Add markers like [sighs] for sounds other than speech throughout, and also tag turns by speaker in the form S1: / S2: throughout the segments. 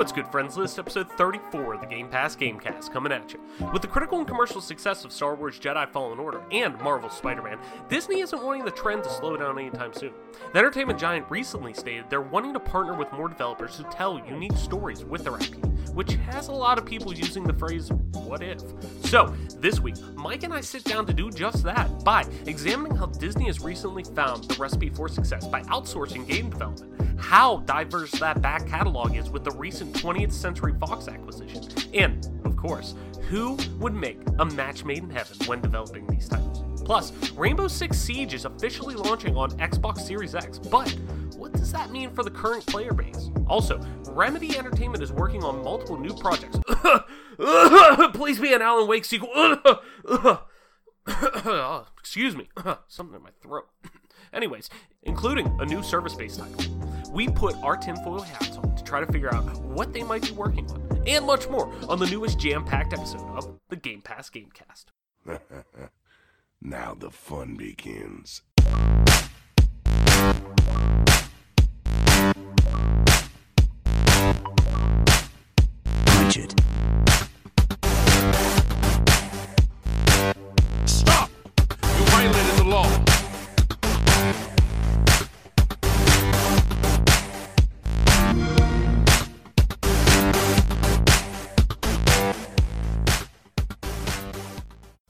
S1: What's good, friends? List episode 34 of the Game Pass Gamecast coming at you. With the critical and commercial success of Star Wars Jedi Fallen Order and Marvel's Spider Man, Disney isn't wanting the trend to slow down anytime soon. The entertainment giant recently stated they're wanting to partner with more developers who tell unique stories with their IP, which has a lot of people using the phrase, what if? So, this week, Mike and I sit down to do just that by examining how Disney has recently found the recipe for success by outsourcing game development, how diverse that back catalog is with the recent 20th Century Fox acquisition, and, of course, who would make a match made in heaven when developing these titles. Plus, Rainbow Six Siege is officially launching on Xbox Series X, but what does that mean for the current player base? Also, Remedy Entertainment is working on multiple new projects. [coughs] Please be an Alan Wake sequel. [coughs] Excuse me, [coughs] something in my throat. Anyways, including a new service based title. We put our tinfoil hats on to try to figure out what they might be working on, and much more on the newest jam packed episode of the Game Pass Gamecast. [laughs]
S2: now the fun begins.
S3: Richard.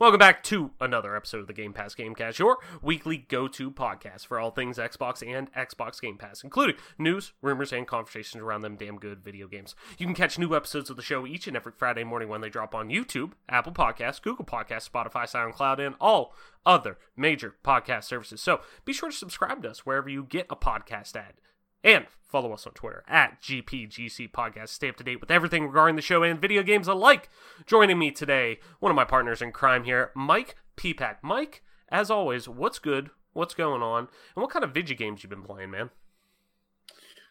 S1: Welcome back to another episode of the Game Pass Gamecast, your weekly go-to podcast for all things Xbox and Xbox Game Pass, including news, rumors, and conversations around them damn good video games. You can catch new episodes of the show each and every Friday morning when they drop on YouTube, Apple Podcasts, Google Podcasts, Spotify, SoundCloud, and all other major podcast services. So be sure to subscribe to us wherever you get a podcast ad. And follow us on Twitter at GPGC Podcast. Stay up to date with everything regarding the show and video games alike. Joining me today, one of my partners in crime here, Mike Peapack. Mike, as always, what's good? What's going on? And what kind of video games you been playing, man?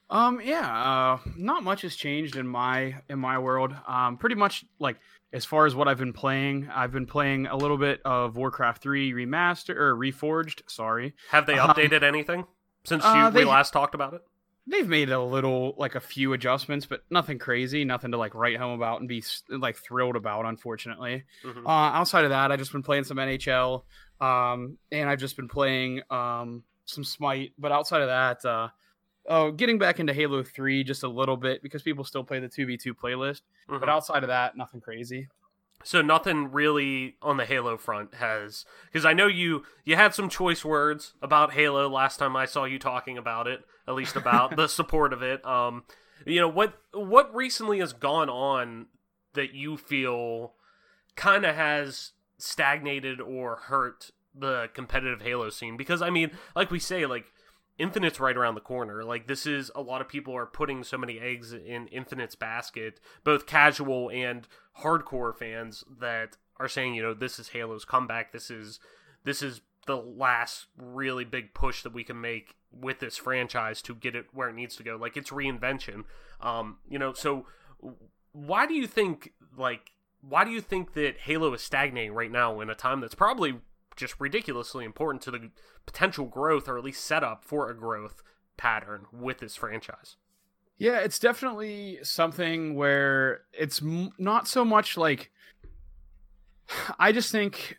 S4: Um, yeah, uh, not much has changed in my in my world. Um, pretty much like as far as what I've been playing, I've been playing a little bit of Warcraft 3 remastered or reforged. Sorry,
S1: Have they
S4: Um,
S1: updated anything since you,
S4: uh,
S1: we last talked about it?
S4: They've made a little like a few adjustments, but nothing crazy, nothing to like write home about and be like thrilled about. Unfortunately,
S1: Mhm.
S4: uh, outside of that, I've just been playing some NHL, um, and I've just been playing um some Smite. But outside of that, uh, oh, getting back into Halo 3 just a little bit because people still play the 2v2 playlist.
S1: Mhm.
S4: But outside of that, nothing crazy.
S1: So nothing really on the Halo front has because I know you you had some choice words about Halo last time I saw you talking about it, at least about [laughs] the support of it. Um, you know what what recently has gone on that you feel kind of has stagnated or hurt the competitive Halo scene? Because I mean, like we say, like Infinite's right around the corner. Like this is a lot of people are putting so many eggs in Infinite's basket, both casual and hardcore fans that are saying, you know, this is Halo's comeback. This is this is the last really big push that we can make with this franchise to get it where it needs to go. Like it's reinvention. Um, you know, so why do you think like why do you think that Halo is stagnating right now in a time that's probably just ridiculously important to the potential growth or at least setup for a growth pattern with this franchise?
S4: Yeah, it's definitely something where it's m- not so much like [sighs] I just think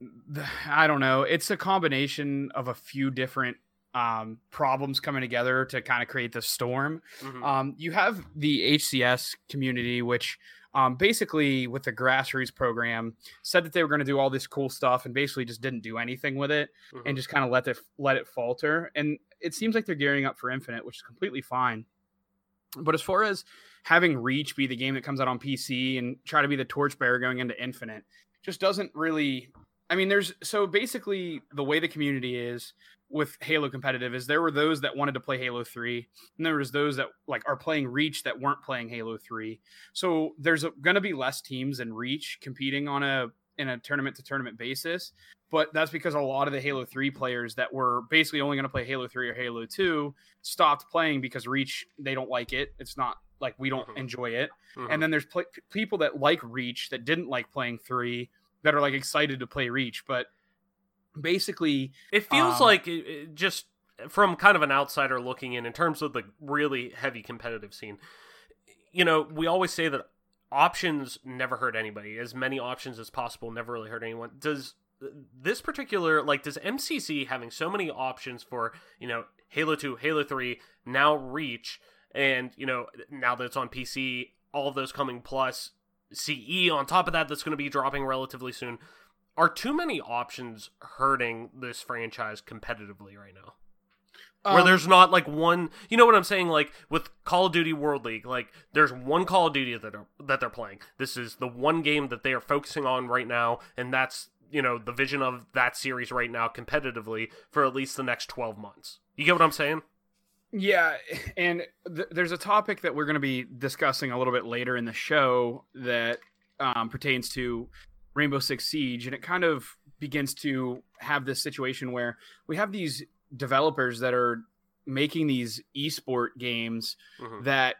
S4: [sighs] I don't know. It's a combination of a few different um, problems coming together to kind of create the storm.
S1: Mhm.
S4: Um, you have the HCS community, which um, basically, with the grassroots program, said that they were going to do all this cool stuff and basically just didn't do anything with it
S1: Mhm.
S4: and just kind of let it let it falter. And it seems like they're gearing up for Infinite, which is completely fine. But as far as having Reach be the game that comes out on PC and try to be the torchbearer going into Infinite, just doesn't really. I mean, there's so basically the way the community is with Halo competitive is there were those that wanted to play Halo 3 and there was those that like are playing Reach that weren't playing Halo 3. So there's going to be less teams in Reach competing on a in a tournament to tournament basis, but that's because a lot of the Halo 3 players that were basically only going to play Halo 3 or Halo 2 stopped playing because Reach they don't like it. It's not like we don't
S1: Mhm.
S4: enjoy it.
S1: Mhm.
S4: And then there's pl- people that like Reach that didn't like playing 3 that are like excited to play Reach, but basically
S1: It feels
S4: Um,
S1: like it, it just from kind of an outsider looking in, in terms of the really heavy competitive scene. you know, we always say that options never hurt anybody. As many options as possible never really hurt anyone. Does this particular like does MCC having so many options for you know Halo Two, Halo Three, now Reach, and you know now that it's on PC, all of those coming plus CE on top of that that's going to be dropping relatively soon. Are too many options hurting this franchise competitively right now? where
S4: Um,
S1: there's not like one you know what i'm saying like with call of duty world league like there's one call of duty that are that they're playing this is the one game that they are focusing on right now and that's you know the vision of that series right now competitively for at least the next 12 months you get what i'm saying
S4: Yeah, [laughs] and th- there's a topic that we're going to be discussing a little bit later in the show that um, pertains to Rainbow Six Siege, and it kind of begins to have this situation where we have these developers that are making these esport games
S1: Mhm.
S4: that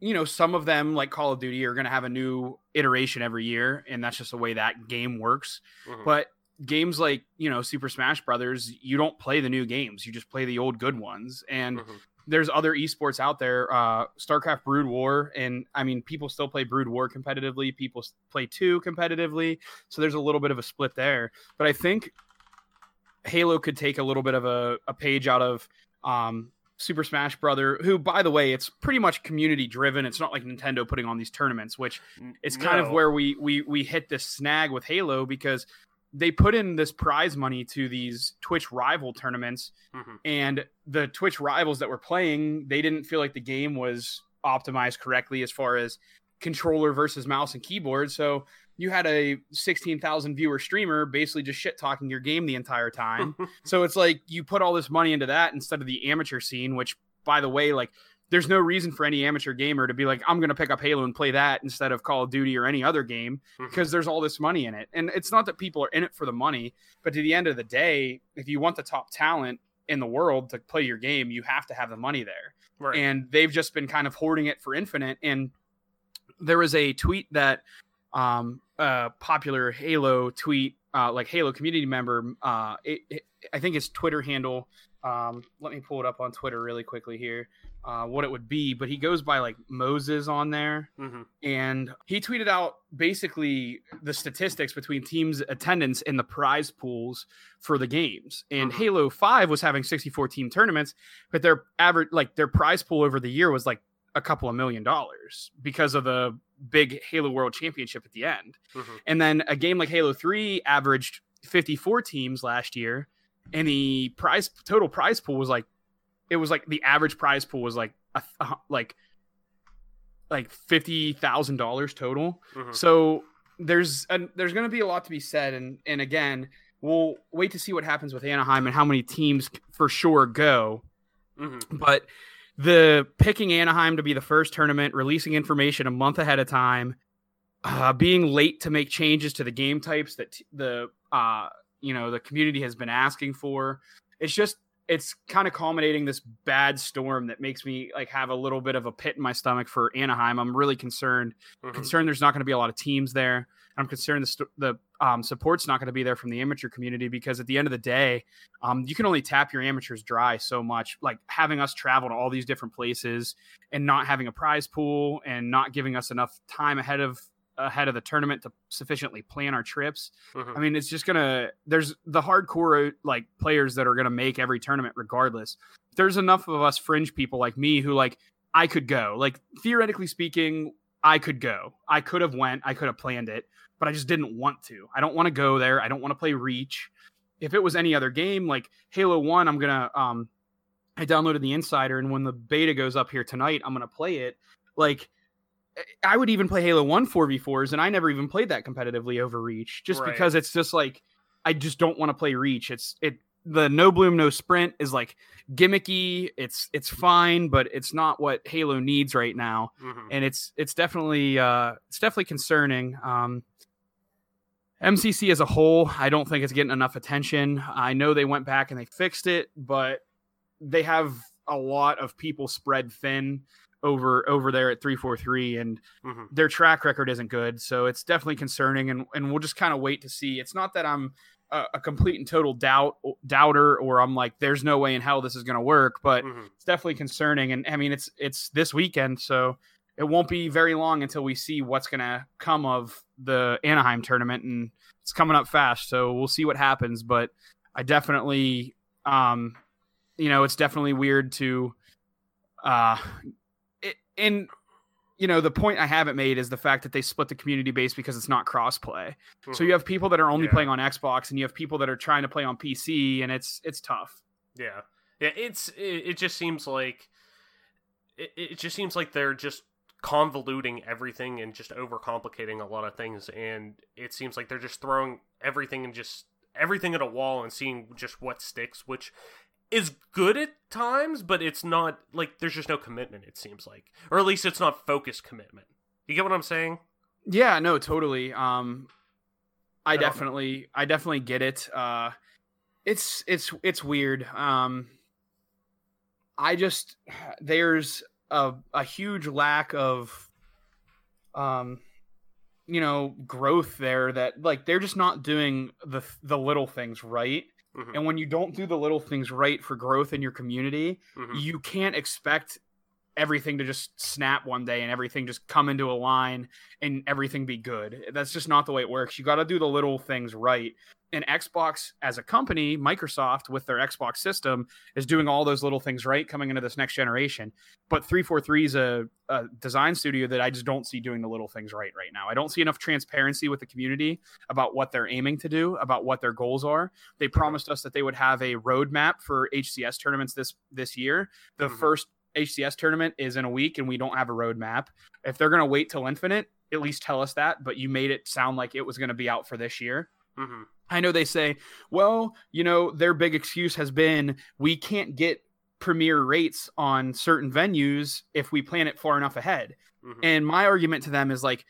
S4: you know some of them like call of duty are going to have a new iteration every year and that's just the way that game works
S1: Mhm.
S4: but games like you know super smash brothers you don't play the new games you just play the old good ones and
S1: Mhm.
S4: There's other esports out there uh starcraft brood war and i mean people still play brood war competitively people play 2 competitively so there's a little bit of a split there. But i think halo could take a little bit of a, a page out of um super smash brother who by the way it's pretty much community driven. It's not like nintendo putting on these tournaments which it's kind of where we we we hit this snag with Halo because they put in this prize money to these Twitch rival tournaments
S1: Mhm.
S4: and the Twitch rivals that were playing they didn't feel like the game was optimized correctly as far as controller versus mouse and keyboard so you had a 16,000 viewer streamer basically just shit talking your game the entire time [laughs] so it's like you put all this money into that instead of the amateur scene, which, by the way, like there's no reason for any amateur gamer to be like, I'm going to pick up Halo and play that instead of Call of Duty or any other game
S1: Mhm.
S4: because there's all this money in it. And it's not that people are in it for the money, but to the end of the day, if you want the top talent in the world to play your game, you have to have the money there
S1: right.
S4: and they've just been kind of hoarding it for infinite and there was a tweet that um a popular halo tweet uh like halo community member uh it, it- i think his twitter handle um let me pull it up on twitter really quickly here uh what it would be but he goes by like moses on there
S1: Mhm.
S4: and he tweeted out basically the statistics between teams attendance and the prize pools for the games and
S1: Mhm.
S4: halo 5 was having 64 team tournaments but their average like their prize pool over the year was like a couple of million dollars because of the big halo world championship at the end
S1: Mhm.
S4: and then a game like halo 3 averaged 54 teams last year and the prize total prize pool was like it was like the average prize pool was like a, a- like like fifty thousand dollars total.
S1: Mhm.
S4: So there's a, there's going to be a lot to be said, and and again, we'll wait to see what happens with Anaheim and how many teams for sure go.
S1: Mhm.
S4: But the picking Anaheim to be the first tournament, releasing information a month ahead of time, uh, being late to make changes to the game types that t- the uh, you know the community has been asking for. It's just it's kind of culminating this bad storm that makes me like have a little bit of a pit in my stomach for Anaheim. I'm really concerned.
S1: Mhm.
S4: Concerned there's not going to be a lot of teams there. I'm concerned the st- the um, support's not going to be there from the amateur community because at the end of the day, um, you can only tap your amateurs dry so much. Like having us travel to all these different places and not having a prize pool and not giving us enough time ahead of ahead of the tournament to sufficiently plan our trips.
S1: Mhm.
S4: I mean, it's just gonna. There's the hardcore like players that are gonna make every tournament regardless. There's enough of us fringe people like me who like I could go. Like theoretically speaking, I could go. I could have went. I could have planned it, but I just didn't want to. I don't want to go there. I don't want to play Reach. If it was any other game like Halo One, I'm gonna. um I downloaded the Insider, and when the beta goes up here tonight, I'm gonna play it. Like I would even play Halo 1 4v4s, and I never even played that competitively over Reach just
S1: Right.
S4: because it's just like I just don't want to play Reach. It's it the no bloom, no sprint is like gimmicky. It's it's fine, but it's not what Halo needs right now.
S1: Mhm.
S4: And it's it's definitely uh it's definitely concerning. Um MCC as a whole, I don't think it's getting enough attention. I know they went back and they fixed it, but they have a lot of people spread thin over over there at 343 and
S1: Mhm.
S4: their track record isn't good so it's definitely concerning and and we'll just kind of wait to see it's not that i'm a, a complete and total doubt doubter or i'm like there's no way in hell this is going to work but
S1: Mhm.
S4: it's definitely concerning and i mean it's it's this weekend so it won't be very long until we see what's going to come of the Anaheim tournament, and it's coming up fast. So we'll see what happens. But I definitely, um, you know, it's definitely weird to, uh, and you know, the point I haven't made is the fact that they split the community base because it's not crossplay. So you mm-hmm. have people that are only
S1: Yeah.
S4: playing on Xbox, and you have people that are trying to play on PC, and it's it's tough.
S1: Yeah, yeah. It's it, it just seems like it, it just seems like they're just convoluting everything and just overcomplicating a lot of things, and it seems like they're just throwing everything and just everything at a wall and seeing just what sticks, which is good at times, but it's not like there's just no commitment. It seems like, or at least it's not focused commitment. You get what I'm saying?
S4: Yeah, no, totally. Um, I,
S1: I know.
S4: definitely, I definitely get it. Uh, it's it's it's weird. Um, I just there's a a huge lack of, um, you know, growth there. That like they're just not doing the the little things right.
S1: Mhm.
S4: And when you don't do the little things right for growth in your community,
S1: Mhm.
S4: you can't expect everything to just snap one day and everything just come into a line and everything be good. That's just not the way it works. You got to do the little things right. And Xbox as a company, Microsoft with their Xbox system is doing all those little things right coming into this next generation. But 343 is a, a design studio that I just don't see doing the little things right right now. I don't see enough transparency with the community about what they're aiming to do, about what their goals are. They promised us that they would have a roadmap for HCS tournaments this this year. The
S1: Mhm.
S4: first HCS tournament is in a week, and we don't have a roadmap. If they're going to wait till Infinite, at least tell us that. But you made it sound like it was going to be out for this year.
S1: Mhm.
S4: I know they say, well, you know, their big excuse has been we can't get premier rates on certain venues if we plan it far enough ahead.
S1: Mhm.
S4: And my argument to them is like,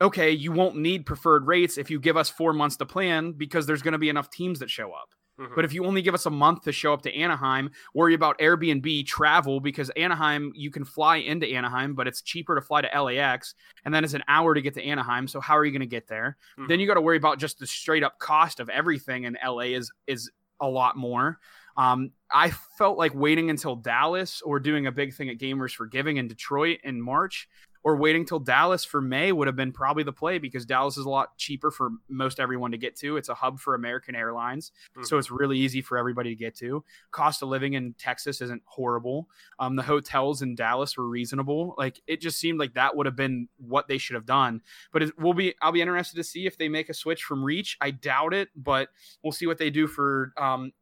S4: okay, you won't need preferred rates if you give us four months to plan because there's going to be enough teams that show up.
S1: Mhm.
S4: But if you only give us a month to show up to Anaheim, worry about Airbnb travel because Anaheim, you can fly into Anaheim, but it's cheaper to fly to LAX. And then it's an hour to get to Anaheim. So how are you going to get there?
S1: Mhm.
S4: Then you got to worry about just the straight up cost of everything. And LA is, is a lot more. Um, I felt like waiting until Dallas or doing a big thing at Gamers for Giving in Detroit in March or waiting till Dallas for May would have been probably the play because Dallas is a lot cheaper for most everyone to get to. It's a hub for American Airlines, so it's really easy for everybody to get to. Cost of living in Texas isn't horrible. Um, the hotels in Dallas were reasonable. Like it just seemed like that would have been what they should have done. But it will be. I'll be interested to see if they make a switch from Reach. I doubt it, but we'll see what they do for um,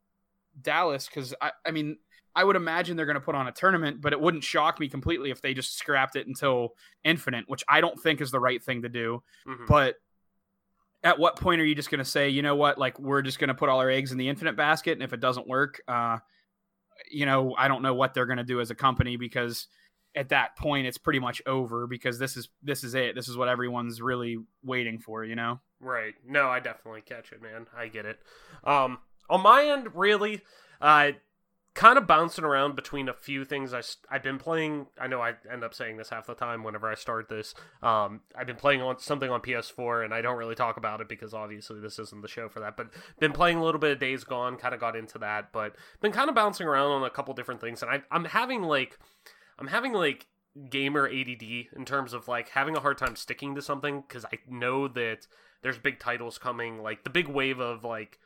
S4: Dallas because I, I mean. I would imagine they're going to put on a tournament, but it wouldn't shock me completely if they just scrapped it until Infinite, which I don't think is the right thing to do.
S1: Mhm.
S4: But at what point are you just going to say, you know what, like we're just going to put all our eggs in the Infinite basket, and if it doesn't work, uh, you know, I don't know what they're going to do as a company because at that point it's pretty much over because this is this is it. This is what everyone's really waiting for, you know.
S1: Right. No, I definitely catch it, man. I get it. Um, on my end, really, uh, kind of bouncing around between a few things. I, I've been playing. I know I end up saying this half the time whenever I start this. Um, I've been playing on something on PS4, and I don't really talk about it because obviously this isn't the show for that. But been playing a little bit of Days Gone. Kind of got into that, but been kind of bouncing around on a couple different things, and I, I'm having like, I'm having like gamer ADD in terms of like having a hard time sticking to something because I know that there's big titles coming, like the big wave of like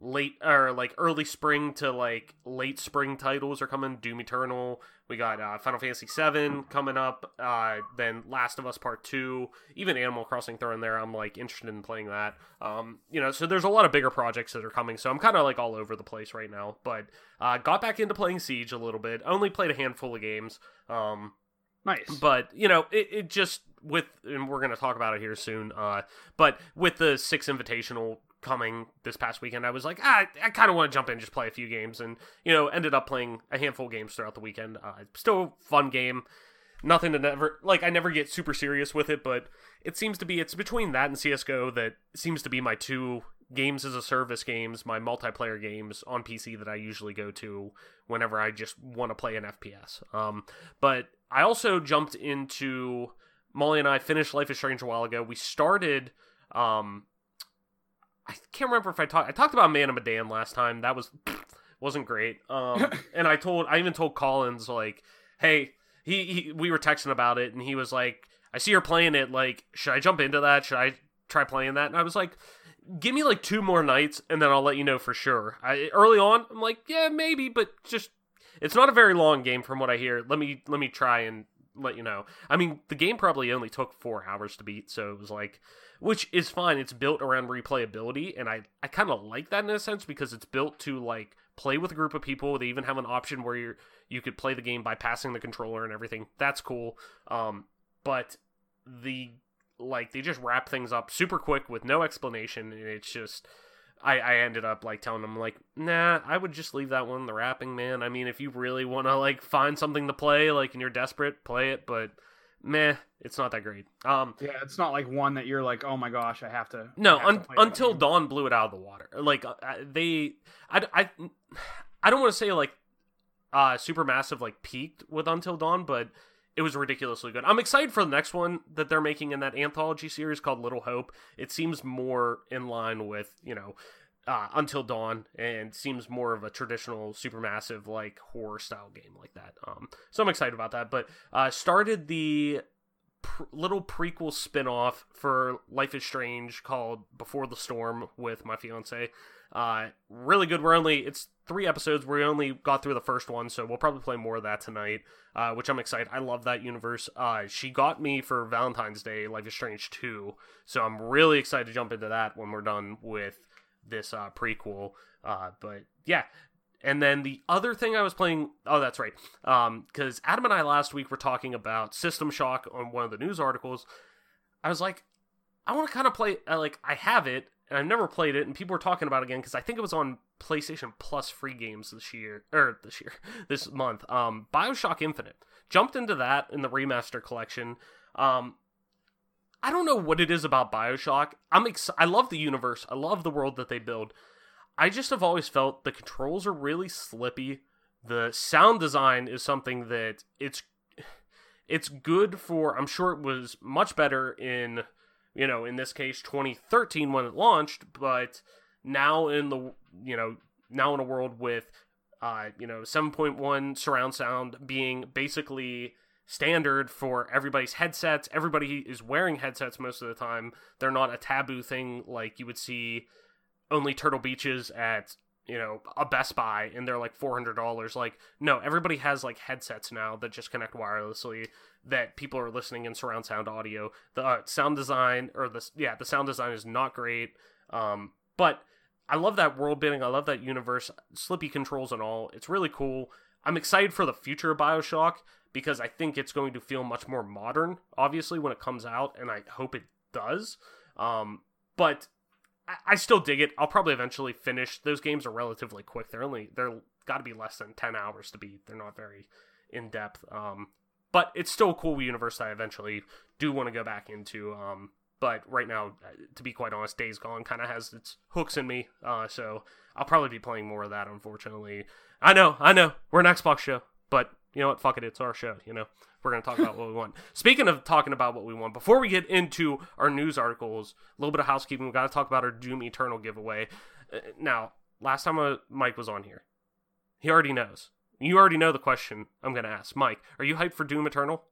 S1: late or like early spring to like late spring titles are coming. Doom Eternal, we got uh, Final Fantasy VII coming up, uh, then Last of Us Part Two, even Animal Crossing thrown there. I'm like interested in playing that. Um, you know, so there's a lot of bigger projects that are coming. So I'm kind of like all over the place right now. But uh, got back into playing Siege a little bit. Only played a handful of games. Um,
S4: Nice.
S1: but you know it, it just with and we're going to talk about it here soon uh but with the six invitational coming this past weekend i was like ah, i kind of want to jump in and just play a few games and you know ended up playing a handful of games throughout the weekend. Uh still fun game. Nothing to never like i never get super serious with it but it seems to be it's between that and csgo that seems to be my two games as a service games my multiplayer games on pc that i usually go to whenever i just want to play an fps um but I also jumped into Molly and I finished Life is Strange a while ago. We started um I can't remember if I talked I talked about Man of Medan last time. That was [sniffs] wasn't great. Um [laughs] and I told I even told Collins like, "Hey, he, he we were texting about it, and he was like, "I see you're playing it. Like, should I jump into that? Should I try playing that?" And I was like, "Give me like two more nights, and then I'll let you know for sure." I early on, I'm like, "Yeah, maybe," but just it's not a very long game from what I hear. Let me let me try and let you know. I mean, the game probably only took four hours to beat, so it was like, which is fine. It's built around replayability, and I I kind of like that in a sense because it's built to like play with a group of people. They even have an option where you you could play the game by passing the controller and everything. That's cool. Um, but the like they just wrap things up super quick with no explanation, and it's just. I, I ended up like telling them like nah I would just leave that one the wrapping man I mean if you really want to like find something to play like and you're desperate play it but meh it's not that great um
S4: Yeah, it's not like one that you're like, oh my gosh, I have to.
S1: no,
S4: have
S1: un-
S4: that
S1: until
S4: game."
S1: Dawn blew it out of the water. Like uh, they, I, I, I don't want to say like uh Supermassive like peaked with Until Dawn, but it was ridiculously good. I'm excited for the next one that they're making in that anthology series called Little Hope. It seems more in line with you know. Uh, Until Dawn, and seems more of a traditional supermassive like horror style game like that. Um, so I'm excited about that. But uh, started the pr- little prequel spin-off for Life is Strange called Before the Storm with my fiance. Uh, really good. We're only it's three episodes. We only got through the first one, so we'll probably play more of that tonight. Uh, which I'm excited. I love that universe. Uh, she got me for Valentine's Day Life is Strange two, so I'm really excited to jump into that when we're done with this uh, prequel. Uh, but yeah, and then the other thing I was playing, oh, that's right. Um, because Adam and I last week were talking about System Shock on one of the news articles. I was like, I want to kind of play, uh, like, I have it, and I've never played it, and people were talking about it again because I think it was on PlayStation Plus free games this year, or this year, [laughs] this month. Um, Bioshock Infinite. Jumped into that in the remaster collection. Um, I don't know what it is about Bioshock. I'm ex- I love the universe. I love the world that they build. I just have always felt the controls are really slippy. The sound design is something that it's [sighs] it's good for. I'm sure it was much better in you know in this case 2013 when it launched, but now in the you know now in a world with uh you know 7.1 surround sound being basically standard for everybody's headsets. Everybody is wearing headsets most of the time. They're not a taboo thing like you would see only Turtle Beaches at you know a Best Buy and they're like four hundred dollars. Like no, everybody has like headsets now that just connect wirelessly. That people are listening in surround sound audio. The uh, sound design or the yeah the sound design is not great. Um, but I love that world building. I love that universe, slippy controls and all. It's really cool. I'm excited for the future of Bioshock because I think it's going to feel much more modern, obviously, when it comes out, and I hope it does. Um, but I, I still dig it. I'll probably eventually finish. Those games are relatively quick. They're only they're got to be less than ten hours to beat. They're not very in depth. Um, but it's still a cool universe that I eventually do want to go back into. Um, but right now, uh, to be quite honest, Days Gone kind of has its hooks in me. Uh, so I'll probably be playing more of that. Unfortunately, I know, I know, we're an Xbox show, but you know what? Fuck it, it's our show. You know, we're gonna talk about what we want. [laughs] Speaking of talking about what we want, before we get into our news articles, a little bit of housekeeping. We got to talk about our Doom Eternal giveaway. Uh, now, last time uh, Mike was on here, he already knows. You already know the question I'm gonna ask. Mike, are you hyped for Doom Eternal?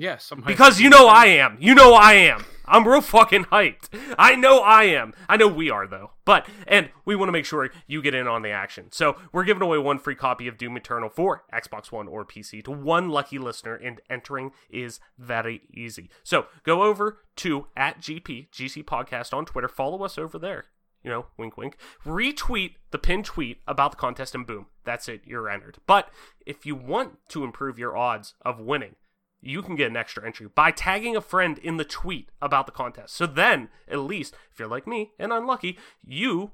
S4: Yes.
S1: Because you know I am. You know I am. I'm real fucking hyped. I know I am. I know we are though. But and we want to make sure you get in on the action. So we're giving away one free copy of Doom Eternal for Xbox One or PC to one lucky listener, and entering is very easy. So go over to at GP GC Podcast on Twitter. Follow us over there. You know, wink, wink. Retweet the pinned tweet about the contest, and boom, that's it. You're entered. But if you want to improve your odds of winning, you can get an extra entry by tagging a friend in the tweet about the contest. So then, at least, if you're like me and unlucky, you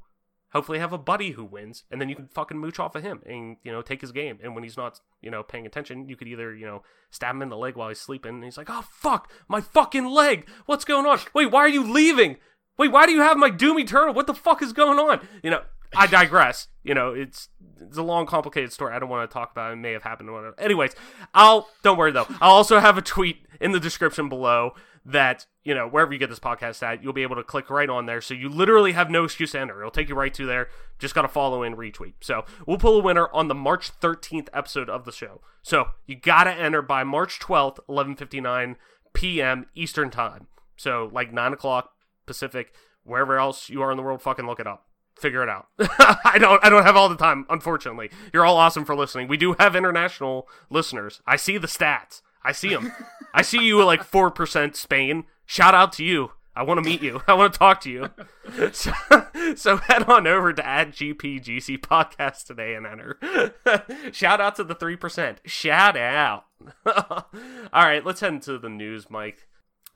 S1: hopefully have a buddy who wins, and then you can fucking mooch off of him and, you know, take his game. And when he's not, you know, paying attention, you could either, you know, stab him in the leg while he's sleeping, and he's like, oh, fuck, my fucking leg. What's going on? Wait, why are you leaving? Wait, why do you have my Doom Eternal? What the fuck is going on? You know, I digress. You know, it's it's a long, complicated story. I don't want to talk about. It, it may have happened. Whatever. Anyways, I'll don't worry though. I'll also have a tweet in the description below that you know wherever you get this podcast at, you'll be able to click right on there. So you literally have no excuse to enter. It'll take you right to there. Just gotta follow and retweet. So we'll pull a winner on the March 13th episode of the show. So you gotta enter by March 12th, 11:59 p.m. Eastern time. So like nine o'clock Pacific. Wherever else you are in the world, fucking look it up figure it out. [laughs] I don't I don't have all the time, unfortunately. You're all awesome for listening. We do have international listeners. I see the stats. I see them. I see you like 4% Spain. Shout out to you. I want to meet you. I want to talk to you. [laughs] So, so head on over to at GPGC podcast today and enter. [laughs] Shout out to the 3%. Shout out. All right, let's head into the news, Mike.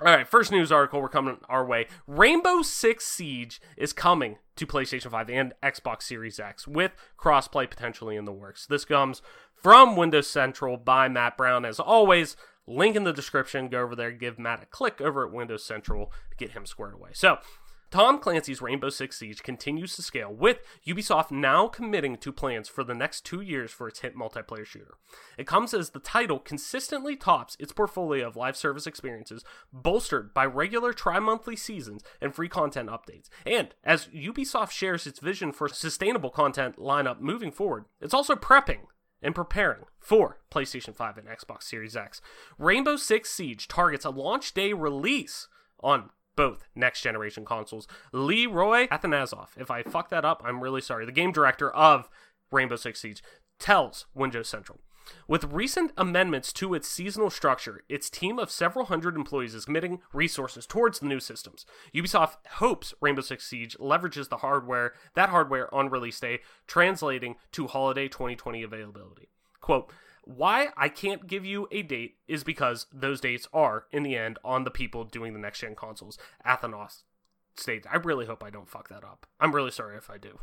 S1: All right, first news article we're coming our way. Rainbow Six Siege is coming to PlayStation 5 and Xbox Series X with crossplay potentially in the works. This comes from Windows Central by Matt Brown. As always, link in the description. Go over there, give Matt a click over at Windows Central to get him squared away. So, Tom Clancy's Rainbow Six Siege continues to scale, with Ubisoft now committing to plans for the next two years for its hit multiplayer shooter. It comes as the title consistently tops its portfolio of live service experiences, bolstered by regular tri monthly seasons and free content updates. And as Ubisoft shares its vision for sustainable content lineup moving forward, it's also prepping and preparing for PlayStation 5 and Xbox Series X. Rainbow Six Siege targets a launch day release on both next generation consoles. Leroy Athanassoff, if I fuck that up, I'm really sorry. The game director of Rainbow Six Siege tells Windows Central. With recent amendments to its seasonal structure, its team of several hundred employees is committing resources towards the new systems. Ubisoft hopes Rainbow Six Siege leverages the hardware, that hardware on release day, translating to holiday 2020 availability. Quote, why I can't give you a date is because those dates are, in the end, on the people doing the next gen consoles. Athanos states, I really hope I don't fuck that up. I'm really sorry if I do.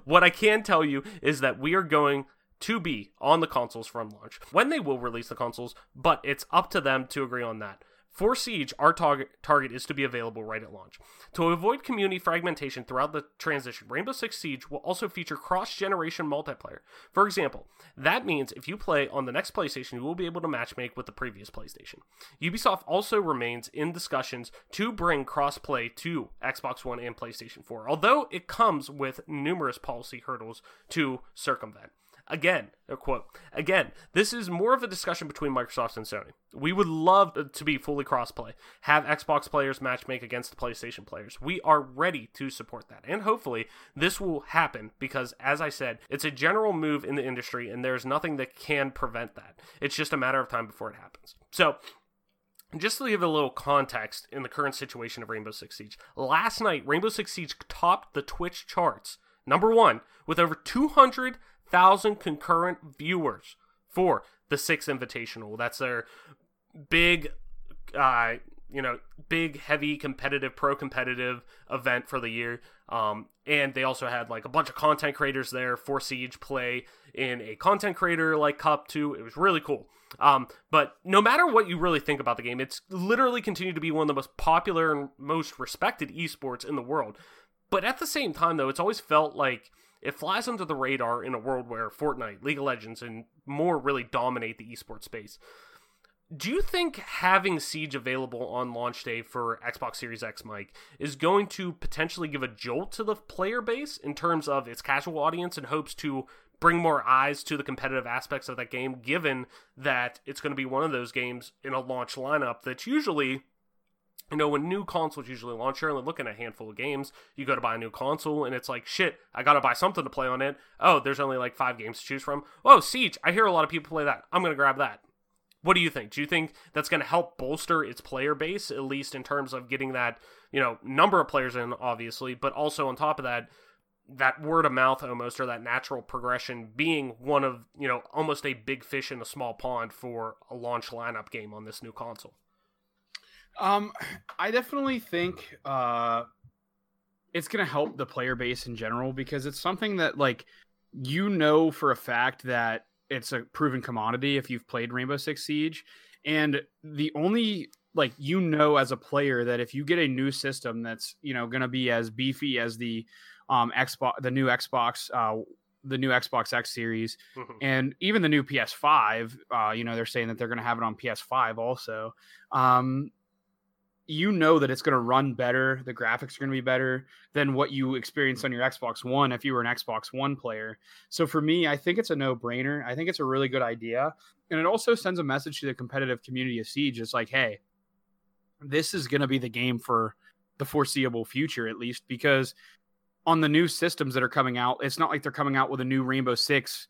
S1: [laughs] what I can tell you is that we are going to be on the consoles from launch when they will release the consoles, but it's up to them to agree on that. For Siege, our target target is to be available right at launch. To avoid community fragmentation throughout the transition, Rainbow Six Siege will also feature cross-generation multiplayer. For example, that means if you play on the next PlayStation, you will be able to matchmake with the previous PlayStation. Ubisoft also remains in discussions to bring cross-play to Xbox One and PlayStation 4, although it comes with numerous policy hurdles to circumvent. Again, a quote, again, this is more of a discussion between Microsoft and Sony. We would love to be fully crossplay, have Xbox players matchmake against the PlayStation players. We are ready to support that. And hopefully, this will happen because, as I said, it's a general move in the industry and there's nothing that can prevent that. It's just a matter of time before it happens. So, just to give a little context in the current situation of Rainbow Six Siege, last night, Rainbow Six Siege topped the Twitch charts, number one, with over 200 thousand concurrent viewers for the Six Invitational. That's their big, uh, you know, big, heavy, competitive, pro competitive event for the year. Um, and they also had like a bunch of content creators there for Siege play in a content creator like Cup too. It was really cool. Um, but no matter what you really think about the game, it's literally continued to be one of the most popular and most respected esports in the world. But at the same time, though, it's always felt like it flies under the radar in a world where Fortnite, League of Legends, and more really dominate the esports space. Do you think having Siege available on launch day for Xbox Series X, Mike, is going to potentially give a jolt to the player base in terms of its casual audience and hopes to bring more eyes to the competitive aspects of that game, given that it's going to be one of those games in a launch lineup that's usually you know, when new consoles usually launch, you're only looking at a handful of games. You go to buy a new console, and it's like, shit, I gotta buy something to play on it. Oh, there's only like five games to choose from. Oh, Siege, I hear a lot of people play that. I'm gonna grab that. What do you think? Do you think that's gonna help bolster its player base, at least in terms of getting that, you know, number of players in, obviously, but also on top of that, that word of mouth almost, or that natural progression being one of, you know, almost a big fish in a small pond for a launch lineup game on this new console?
S4: Um, [sighs] I definitely think uh, it's gonna help the player base in general because it's something that like you know for a fact that it's a proven commodity if you've played Rainbow Six Siege, and the only like you know as a player that if you get a new system that's you know going to be as beefy as the um, Xbox, the new Xbox, uh, the new Xbox X series,
S1: Mhm.
S4: and even the new PS5. Uh, you know, they're saying that they're going to have it on PS5 also. Um, you know that it's going to run better. The graphics are going to be better than what you experienced on your Xbox One if you were an Xbox One player. So for me, I think it's a no brainer. I think it's a really good idea. And it also sends a message to the competitive community of Siege. It's like, hey, this is going to be the game for the foreseeable future, at least, because on the new systems that are coming out, it's not like they're coming out with a new Rainbow Six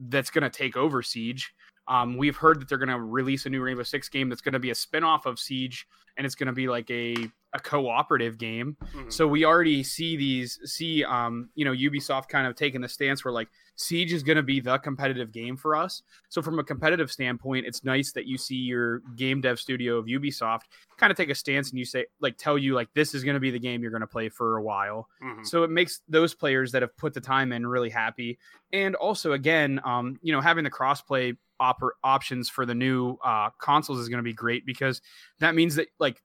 S4: that's going to take over Siege. Um, we've heard that they're going to release a new Rainbow Six game that's going to be a spin-off of Siege, and it's going to be like a a cooperative game.
S1: Mhm.
S4: So we already see these see um you know Ubisoft kind of taking the stance where like Siege is going to be the competitive game for us. So from a competitive standpoint, it's nice that you see your game dev studio of Ubisoft kind of take a stance and you say like tell you like this is going to be the game you're going to play for a while.
S1: Mhm.
S4: So it makes those players that have put the time in really happy. And also, again, um, you know, having the crossplay oper- options for the new uh, consoles is going to be great because that means that like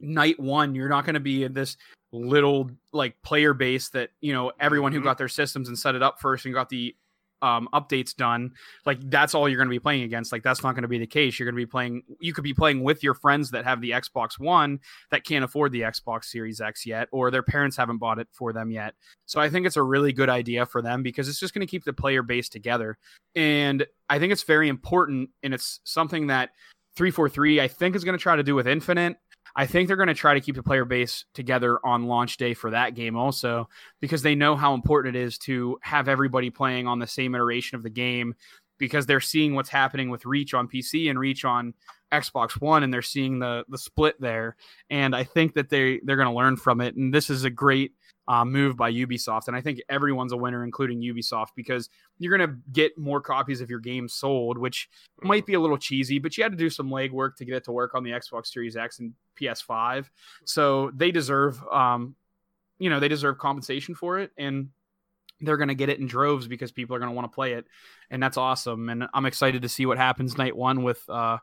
S4: night one, you're not going to be in this little like player base that you know everyone who
S1: Mhm.
S4: got their systems and set it up first and got the um, updates done like that's all you're going to be playing against. Like that's not going to be the case. You're going to be playing you could be playing with your friends that have the xbox one that can't afford the xbox series x yet or their parents haven't bought it for them yet. So i think it's a really good idea for them because it's just going to keep the player base together. And i think it's very important and it's something that 343 i think is going to try to do with infinite I think they're going to try to keep the player base together on launch day for that game also because they know how important it is to have everybody playing on the same iteration of the game because they're seeing what's happening with Reach on PC and Reach on Xbox One and they're seeing the the split there. And I think that they they're going to learn from it. And this is a great uh, move by Ubisoft and I think everyone's a winner including Ubisoft because you're going to get more copies of your game sold which might be a little cheesy, but you had to do some legwork to get it to work on the Xbox Series X and PS5. So they deserve, um, you know, they deserve compensation for it, and they're going to get it in droves because people are going to want to play it, and that's awesome. And I'm excited to see what happens night one with uh,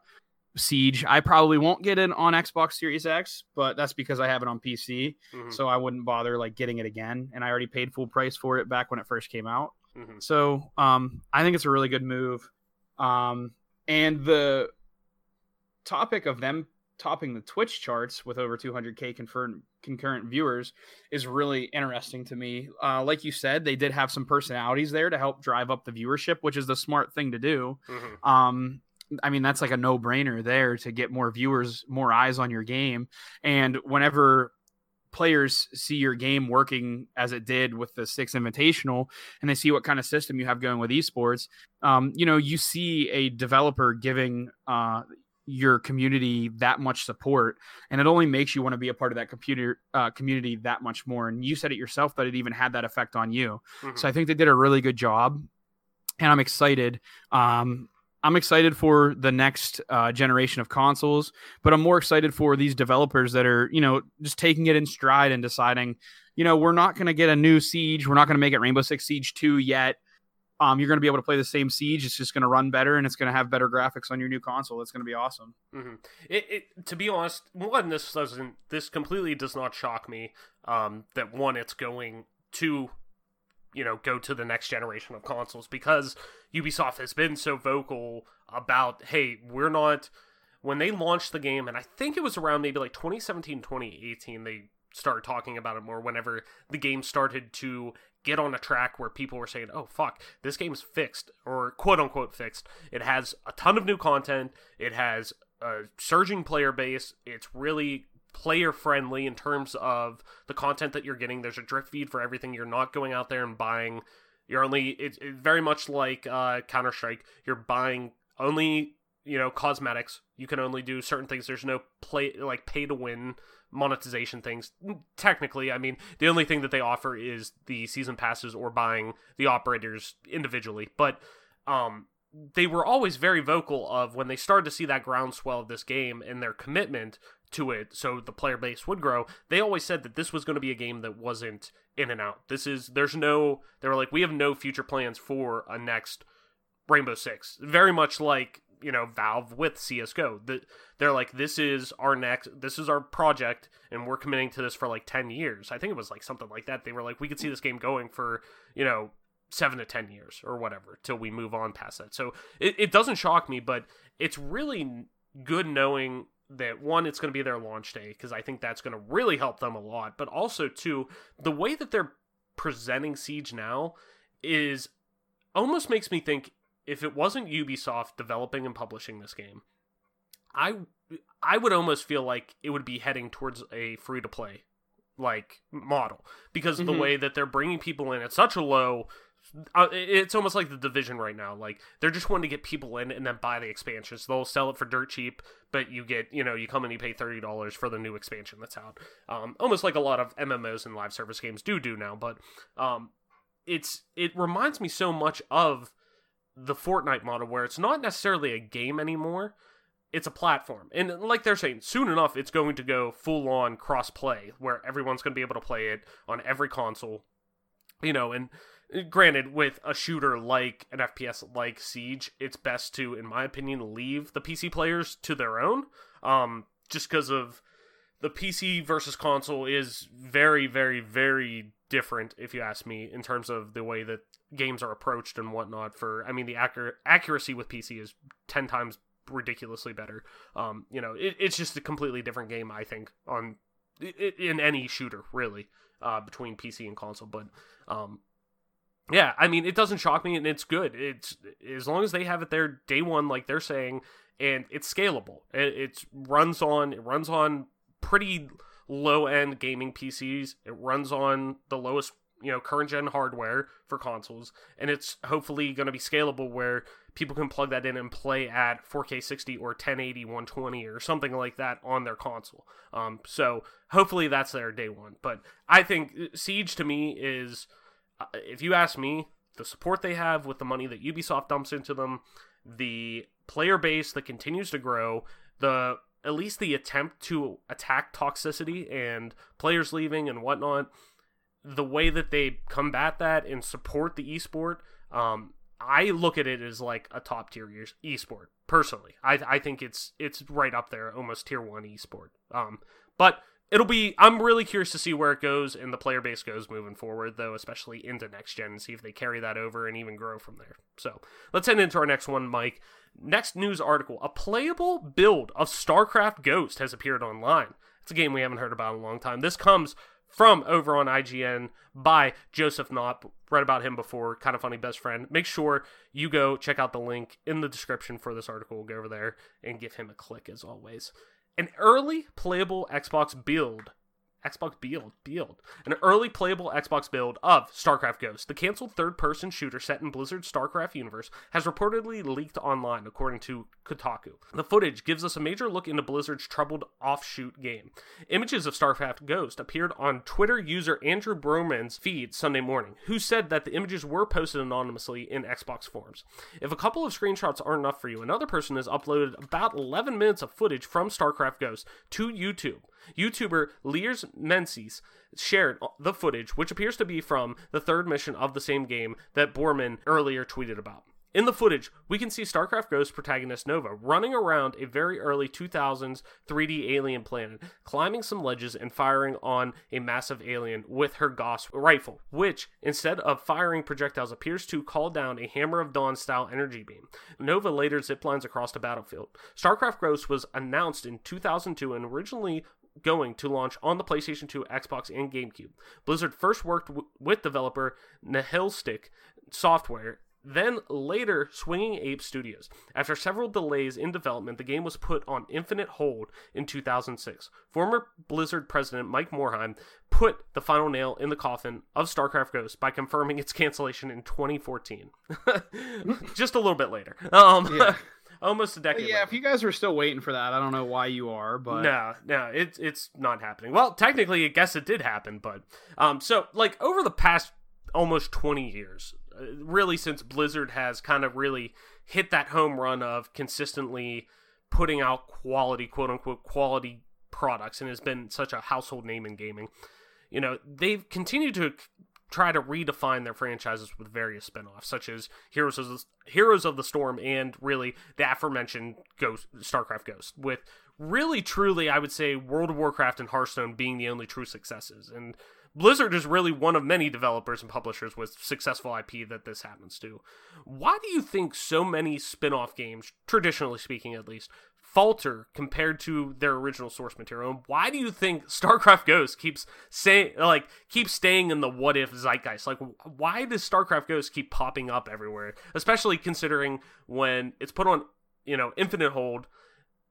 S4: Siege. I probably won't get it on Xbox Series X, but that's because I have it on PC,
S1: Mhm.
S4: so I wouldn't bother like getting it again. And I already paid full price for it back when it first came out.
S1: Mhm.
S4: So um, I think it's a really good move. Um, and the topic of them topping the Twitch charts with over 200k confirmed concurrent viewers is really interesting to me. Uh, like you said, they did have some personalities there to help drive up the viewership, which is the smart thing to do.
S1: Mhm.
S4: Um, I mean, that's like a no brainer there to get more viewers, more eyes on your game. And whenever players see your game working as it did with the six invitational and they see what kind of system you have going with esports um, you know you see a developer giving uh, your community that much support and it only makes you want to be a part of that computer uh, community that much more and you said it yourself that it even had that effect on you
S1: Mhm.
S4: so i think they did a really good job and i'm excited um, i'm excited for the next uh, generation of consoles but i'm more excited for these developers that are you know just taking it in stride and deciding you know we're not going to get a new siege. We're not going to make it rainbow six siege 2 yet. Um, you're going to be able to play the same siege. It's just going to run better and it's going to have better graphics on your new console. It's going to be awesome.
S1: Hmm It, it to be honest, one this doesn't this completely does not shock me. Um, that one it's going to, you know, go to the next generation of consoles because Ubisoft has been so vocal about, hey, we're not. When they launched the game, and I think it was around maybe like 2017, 2018, they started talking about it more. Whenever the game started to get on a track where people were saying, "Oh fuck, this game's fixed," or quote unquote fixed. It has a ton of new content. It has a surging player base. It's really player friendly in terms of the content that you're getting. There's a drip feed for everything. You're not going out there and buying. You're only it's it very much like uh, Counter Strike. You're buying only you know cosmetics. You can only do certain things. There's no play like pay to win monetization things. Technically, I mean, the only thing that they offer is the season passes or buying the operators individually. But um, they were always very vocal of when they started to see that groundswell of this game and their commitment to it so the player base would grow they always said that this was going to be a game that wasn't in and out this is there's no they were like we have no future plans for a next rainbow six very much like you know Valve with CS:GO. That they're like this is our next this is our project and we're committing to this for like 10 years. I think it was like something like that. They were like we could see this game going for, you know, 7 to 10 years or whatever till we move on past that. So it, it doesn't shock me, but it's really good knowing that one it's going to be their launch day because I think that's going to really help them a lot, but also two the way that they're presenting Siege now is almost makes me think if it wasn't Ubisoft developing and publishing this game, I I would almost feel like it would be heading towards a free to play like model because of the
S4: mm-hmm.
S1: way that they're bringing people in at such a low uh, it's almost like the division right now like they're just wanting to get people in and then buy the expansions they'll sell it for dirt cheap but you get you know you come and you pay $30 for the new expansion that's out um, almost like a lot of mmos and live service games do do now but um, it's it reminds me so much of the Fortnite model where it's not necessarily a game anymore. It's a platform. And like they're saying, soon enough it's going to go full on cross play where everyone's going to be able to play it on every console. You know, and granted with a shooter like an FPS like Siege, it's best to in my opinion leave the PC players to their own um just because of the PC versus console is very, very, very different, if you ask me, in terms of the way that games are approached and whatnot. For I mean, the accur- accuracy with PC is ten times ridiculously better. Um, you know, it, it's just a completely different game. I think on in any shooter really uh, between PC and console, but um, yeah, I mean, it doesn't shock me, and it's good. It's as long as they have it there day one, like they're saying, and it's scalable. It, it runs on it runs on pretty low end gaming PCs. It runs on the lowest you know current gen hardware for consoles, and it's hopefully going to be scalable where people can plug that in and play at 4K 60 or 1080 120 or something like that on their console. Um, so hopefully that's their day one. But I think Siege to me is uh, if you ask me, the support they have with the money that Ubisoft dumps into them, the player base that continues to grow, the at least the attempt to attack toxicity and players leaving and whatnot, the way that they combat that and support the esport, um, I look at it as like a top tier esport. Personally, I I think it's it's right up there, almost tier one esport. Um, but it'll be i'm really curious to see where it goes and the player base goes moving forward though especially into next gen and see if they carry that over and even grow from there so let's head into our next one mike next news article a playable build of starcraft ghost has appeared online it's a game we haven't heard about in a long time this comes from over on IGN by Joseph Knoop. Read about him before, kind of funny best friend. Make sure you go check out the link in the description for this article. Go over there and give him a click as always an early playable Xbox build. Xbox build, build. An early playable Xbox build of StarCraft Ghost, the canceled third person shooter set in Blizzard's StarCraft universe, has reportedly leaked online, according to Kotaku. The footage gives us a major look into Blizzard's troubled offshoot game. Images of StarCraft Ghost appeared on Twitter user Andrew Borman's feed Sunday morning, who said that the images were posted anonymously in Xbox forums. If a couple of screenshots aren't enough for you, another person has uploaded about 11 minutes of footage from StarCraft Ghost to YouTube. YouTuber Lears Menzies shared the footage, which appears to be from the third mission of the same game that Borman earlier tweeted about. In the footage, we can see StarCraft Ghost protagonist Nova running around a very early 2000s 3D alien planet, climbing some ledges and firing on a massive alien with her Gauss rifle, which, instead of firing projectiles, appears to call down a Hammer of Dawn style energy beam. Nova later ziplines across the battlefield. StarCraft Ghost was announced in 2002 and originally going to launch on the PlayStation 2, Xbox, and GameCube. Blizzard first worked w- with developer Nihilistic Software, then later Swinging Ape Studios. After several delays in development, the game was put on infinite hold in 2006. Former Blizzard president Mike Morhaime put the final nail in the coffin of StarCraft Ghost by confirming its cancellation in 2014. [laughs] Just a little bit later. Um,
S4: Yeah. [laughs]
S1: almost a decade.
S4: yeah,
S1: later.
S4: if you guys are still waiting for that, I don't know why you are, but
S1: No, no, it's it's not happening. Well, technically, I guess it did happen, but um, so like over the past almost twenty years, uh, really since Blizzard has kind of really hit that home run of consistently putting out quality, quote unquote, quality products, and has been such a household name in gaming. You know, they've continued to try to redefine their franchises with various spin-offs such as Heroes of the, Heroes of the Storm and really the aforementioned Ghost StarCraft Ghost with really truly I would say World of Warcraft and Hearthstone being the only true successes and Blizzard is really one of many developers and publishers with successful IP that this happens to. Why do you think so many spin-off games, traditionally speaking at least, falter compared to their original source material? And why do you think StarCraft Ghost keeps saying like keeps staying in the what if zeitgeist? Like why does StarCraft Ghost keep popping up everywhere? Especially considering when it's put on, you know, infinite hold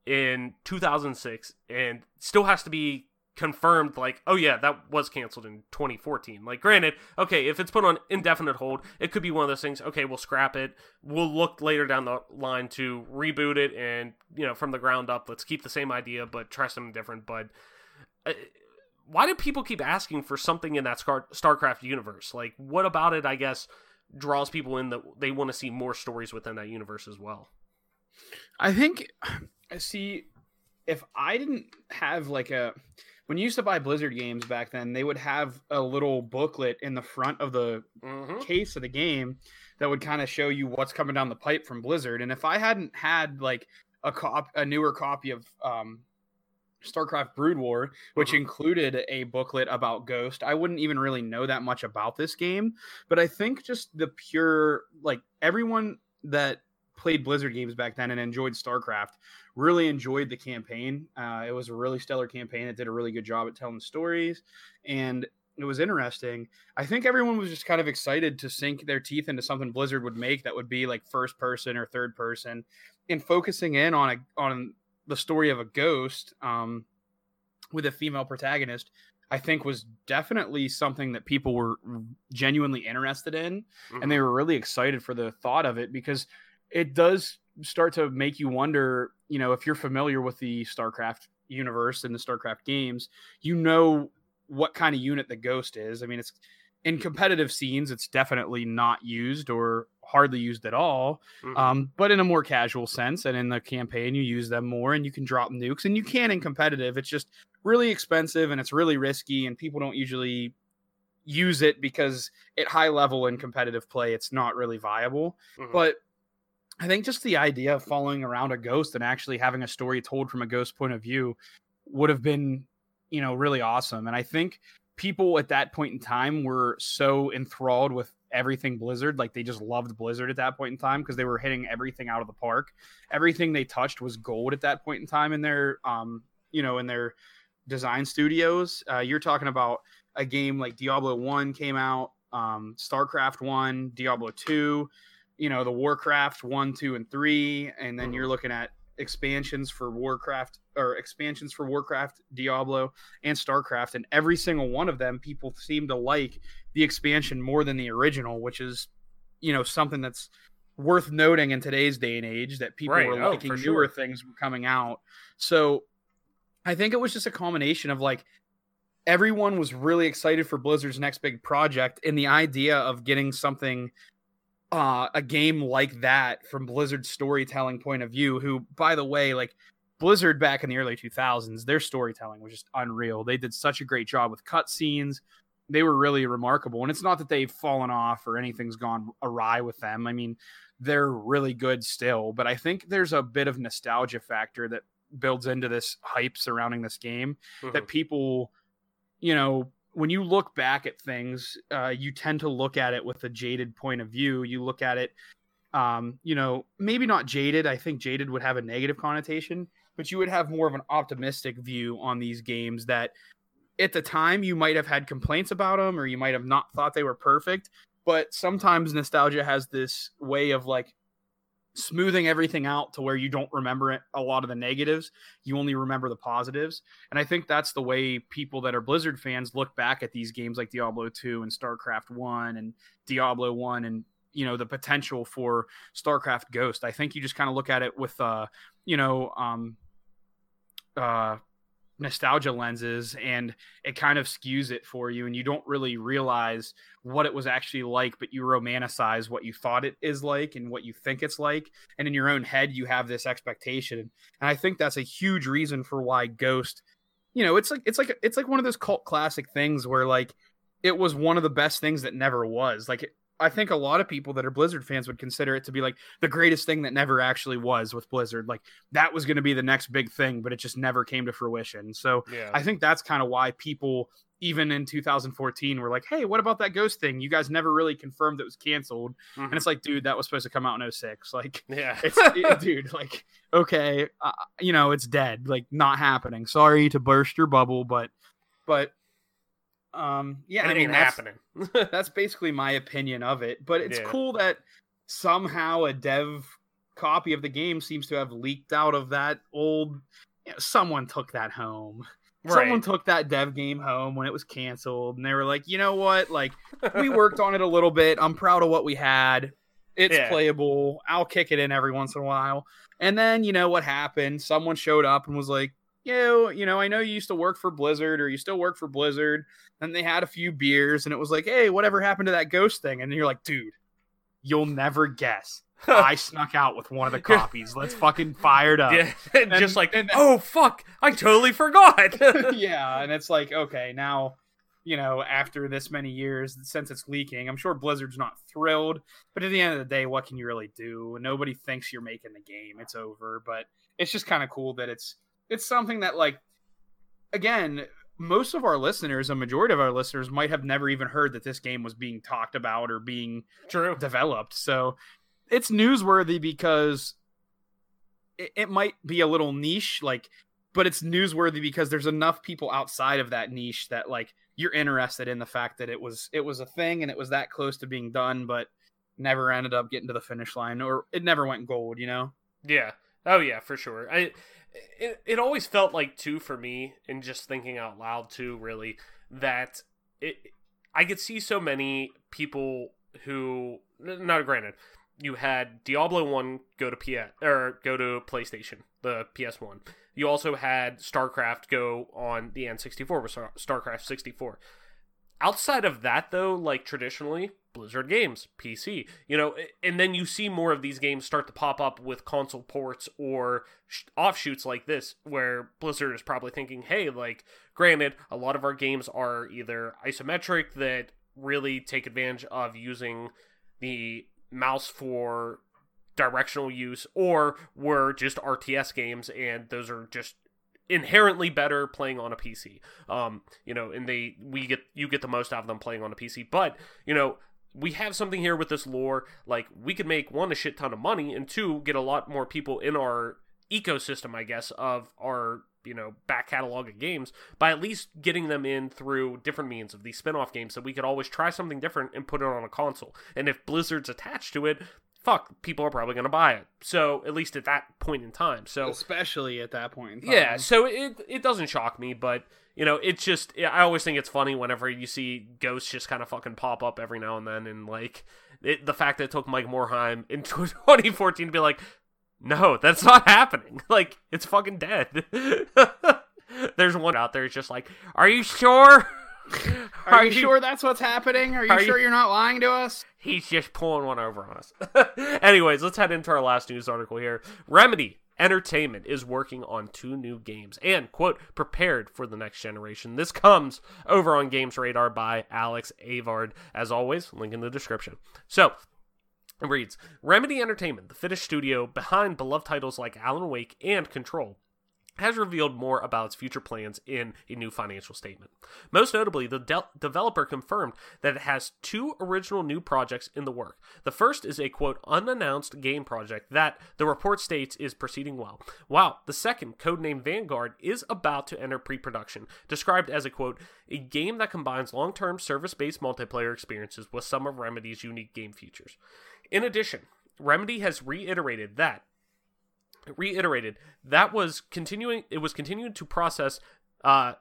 S1: in 2006 and still has to be confirmed like oh yeah that was canceled in 2014 like granted okay if it's put on indefinite hold it could be one of those things okay we'll scrap it. We'll look later down the line to reboot it and you know from the ground up let's keep the same idea but try something different. But uh, why do people keep asking for something in that Star- starcraft universe? Like what about it i guess draws people in that they want to see more stories within that universe as well?
S4: I think [sighs] i see if i didn't have like a when you used to buy Blizzard games back then, they would have a little booklet in the front of the mm-hmm. case of the game that would kind of show you what's coming down the pipe from Blizzard. And if I hadn't had like a cop, a newer copy of um, StarCraft Brood War, which mm-hmm. included a booklet about Ghost, I wouldn't even really know that much about this game. But I think just the pure like everyone that played Blizzard games back then and enjoyed StarCraft really enjoyed the campaign. Uh, it was a really stellar campaign. It did a really good job at telling stories, and it was interesting. I think everyone was just kind of excited to sink their teeth into something Blizzard would make that would be like first person or third person, and focusing in on a on the story of a ghost um, with a female protagonist. I think was definitely something that people were genuinely interested in, mm-hmm. and they were really excited for the thought of it because it does start to make you wonder, you know, if you're familiar with the StarCraft universe and the StarCraft games, you know what kind of unit the Ghost is. I mean, it's in competitive scenes, it's definitely not used or hardly used at all. Mm-hmm. Um, but in a more casual sense, and in the campaign, you use them more, and you can drop nukes, and you can in competitive. It's just really expensive and it's really risky, and people don't usually use it because at high level in competitive play, it's not really viable. Mm-hmm. But I think just the idea of following around a ghost and actually having a story told from a ghost point of view would have been, you know, really awesome. And I think people at that point in time were so enthralled with everything Blizzard, like they just loved Blizzard at that point in time because they were hitting everything out of the park. Everything they touched was gold at that point in time in their, um, you know, in their design studios. Uh, you're talking about a game like Diablo One came out, um, StarCraft One, Diablo Two you know the warcraft 1 2 and 3 and then you're looking at expansions for warcraft or expansions for warcraft diablo and starcraft and every single one of them people seem to like the expansion more than the original which is you know something that's worth noting in today's day and age that people right. were oh, liking newer sure. things were coming out so i think it was just a combination of like everyone was really excited for blizzard's next big project and the idea of getting something uh, a game like that from Blizzard's storytelling point of view, who, by the way, like Blizzard back in the early 2000s, their storytelling was just unreal. They did such a great job with cutscenes. They were really remarkable. And it's not that they've fallen off or anything's gone awry with them. I mean, they're really good still, but I think there's a bit of nostalgia factor that builds into this hype surrounding this game mm-hmm. that people, you know, when you look back at things, uh, you tend to look at it with a jaded point of view. You look at it, um, you know, maybe not jaded. I think jaded would have a negative connotation, but you would have more of an optimistic view on these games that at the time you might have had complaints about them or you might have not thought they were perfect. But sometimes nostalgia has this way of like smoothing everything out to where you don't remember a lot of the negatives. You only remember the positives. And I think that's the way people that are Blizzard fans look back at these games like Diablo 2 and StarCraft 1 and Diablo 1 and you know the potential for StarCraft Ghost. I think you just kind of look at it with uh you know um uh nostalgia lenses and it kind of skews it for you and you don't really realize what it was actually like but you romanticize what you thought it is like and what you think it's like and in your own head you have this expectation and i think that's a huge reason for why ghost you know it's like it's like it's like one of those cult classic things where like it was one of the best things that never was. Like I think a lot of people that are Blizzard fans would consider it to be like the greatest thing that never actually was with Blizzard. Like that was going to be the next big thing, but it just never came to fruition. So
S1: Yeah.
S4: I think that's kind of why people, even in 2014, were like, "Hey, what about that Ghost thing? You guys never really confirmed it was canceled."
S1: Mhm.
S4: And it's like, dude, that was supposed to come out in 06. [laughs] Like,
S1: yeah.
S4: it's it- [laughs] dude, like, okay, uh, you know, it's dead. Like, not happening. Sorry to burst your bubble, but, but, um, yeah,
S1: it
S4: I mean, that's,
S1: happening. [laughs]
S4: that's basically my opinion of it. But it's
S1: Yeah.
S4: cool that somehow a dev copy of the game seems to have leaked out of that old. You know, someone took that home. Someone took that dev game home when it was canceled, and they were like, you know what? Like, we worked on it a little bit. I'm proud of what we had. It's
S1: Yeah.
S4: playable. I'll kick it in every once in a while. And then you know what happened? Someone showed up and was like, "Yo, you know, I know you used to work for Blizzard, or you still work for Blizzard." And they had a few beers, and it was like, "Hey, whatever happened to that ghost thing?" And you're like, "Dude, you'll never guess. [laughs] I snuck out with one of the copies. Let's fucking fire it up."
S1: yeah. [laughs]
S4: And-
S1: just like,
S4: and-
S1: oh fuck, I totally forgot. [laughs]
S4: yeah, and it's like, okay, now, you know, after this many years, since it's leaking, I'm sure Blizzard's not thrilled. But at the end of the day, what can you really do? Nobody thinks you're making the game. It's over. But it's just kind of cool that it's it's something that like again, most of our listeners, a majority of our listeners might have never even heard that this game was being talked about or being
S1: True.
S4: developed. So it's newsworthy because it, it might be a little niche, like, but it's newsworthy because there's enough people outside of that niche that like you're interested in the fact that it was it was a thing and it was that close to being done, but never ended up getting to the finish line or it never went gold. You know?
S1: Yeah. Oh yeah, for sure. I it, it always felt like too for me and just thinking out loud too really that it I could see so many people who not granted you had Diablo 1 go to ps or go to PlayStation, the PS1. You also had StarCraft go on the N64 with StarCraft 64 outside of that though like traditionally blizzard games pc you know and then you see more of these games start to pop up with console ports or sh- offshoots like this where blizzard is probably thinking hey like granted a lot of our games are either isometric that really take advantage of using the mouse for directional use or were just rts games and those are just inherently better playing on a PC. Um, you know, and they we get you get the most out of them playing on a PC. But you know, we have something here with this lore. Like we could make one a shit ton of money, and two get a lot more people in our ecosystem, I guess, of our you know back catalog of games by at least getting them in through different means of these spin-off games that we could always try something different and put it on a console and if blizzard's attached to it fuck people are probably going to buy it so at least at that point in time so
S4: Especially at that point. In time.
S1: yeah, so it it doesn't shock me, but you know, it's just I always think it's funny whenever you see ghosts just kind of fucking pop up every now and then, and like it, the fact that it took Mike Morhaime [laughs] in 2014 to be like, no, that's not happening. [laughs] Like it's fucking dead. [laughs] There's one out there. It's just like, are you sure?
S4: Are, you sure that's what's happening? Are you
S1: Are you-
S4: sure you're not lying to us?
S1: He's just pulling one over on us. Anyways, let's head into our last news article here. Remedy Entertainment is working on two new games and, quote, prepared for the next generation. This comes over on Games Radar by Alex Avard. As always, link in the description. So, it reads Remedy Entertainment, the Finnish studio behind beloved titles like Alan Wake and Control, has revealed more about its future plans in a new financial statement. Most notably, the de- developer confirmed that it has two original new projects in the work. The first is a quote unannounced game project that the report states is proceeding well. While the second, codenamed Vanguard, is about to enter pre-production, described as a quote a game that combines long-term service-based multiplayer experiences with some of Remedy's unique game features. In addition, Remedy has reiterated that reiterated that was continuing it was continuing to process uh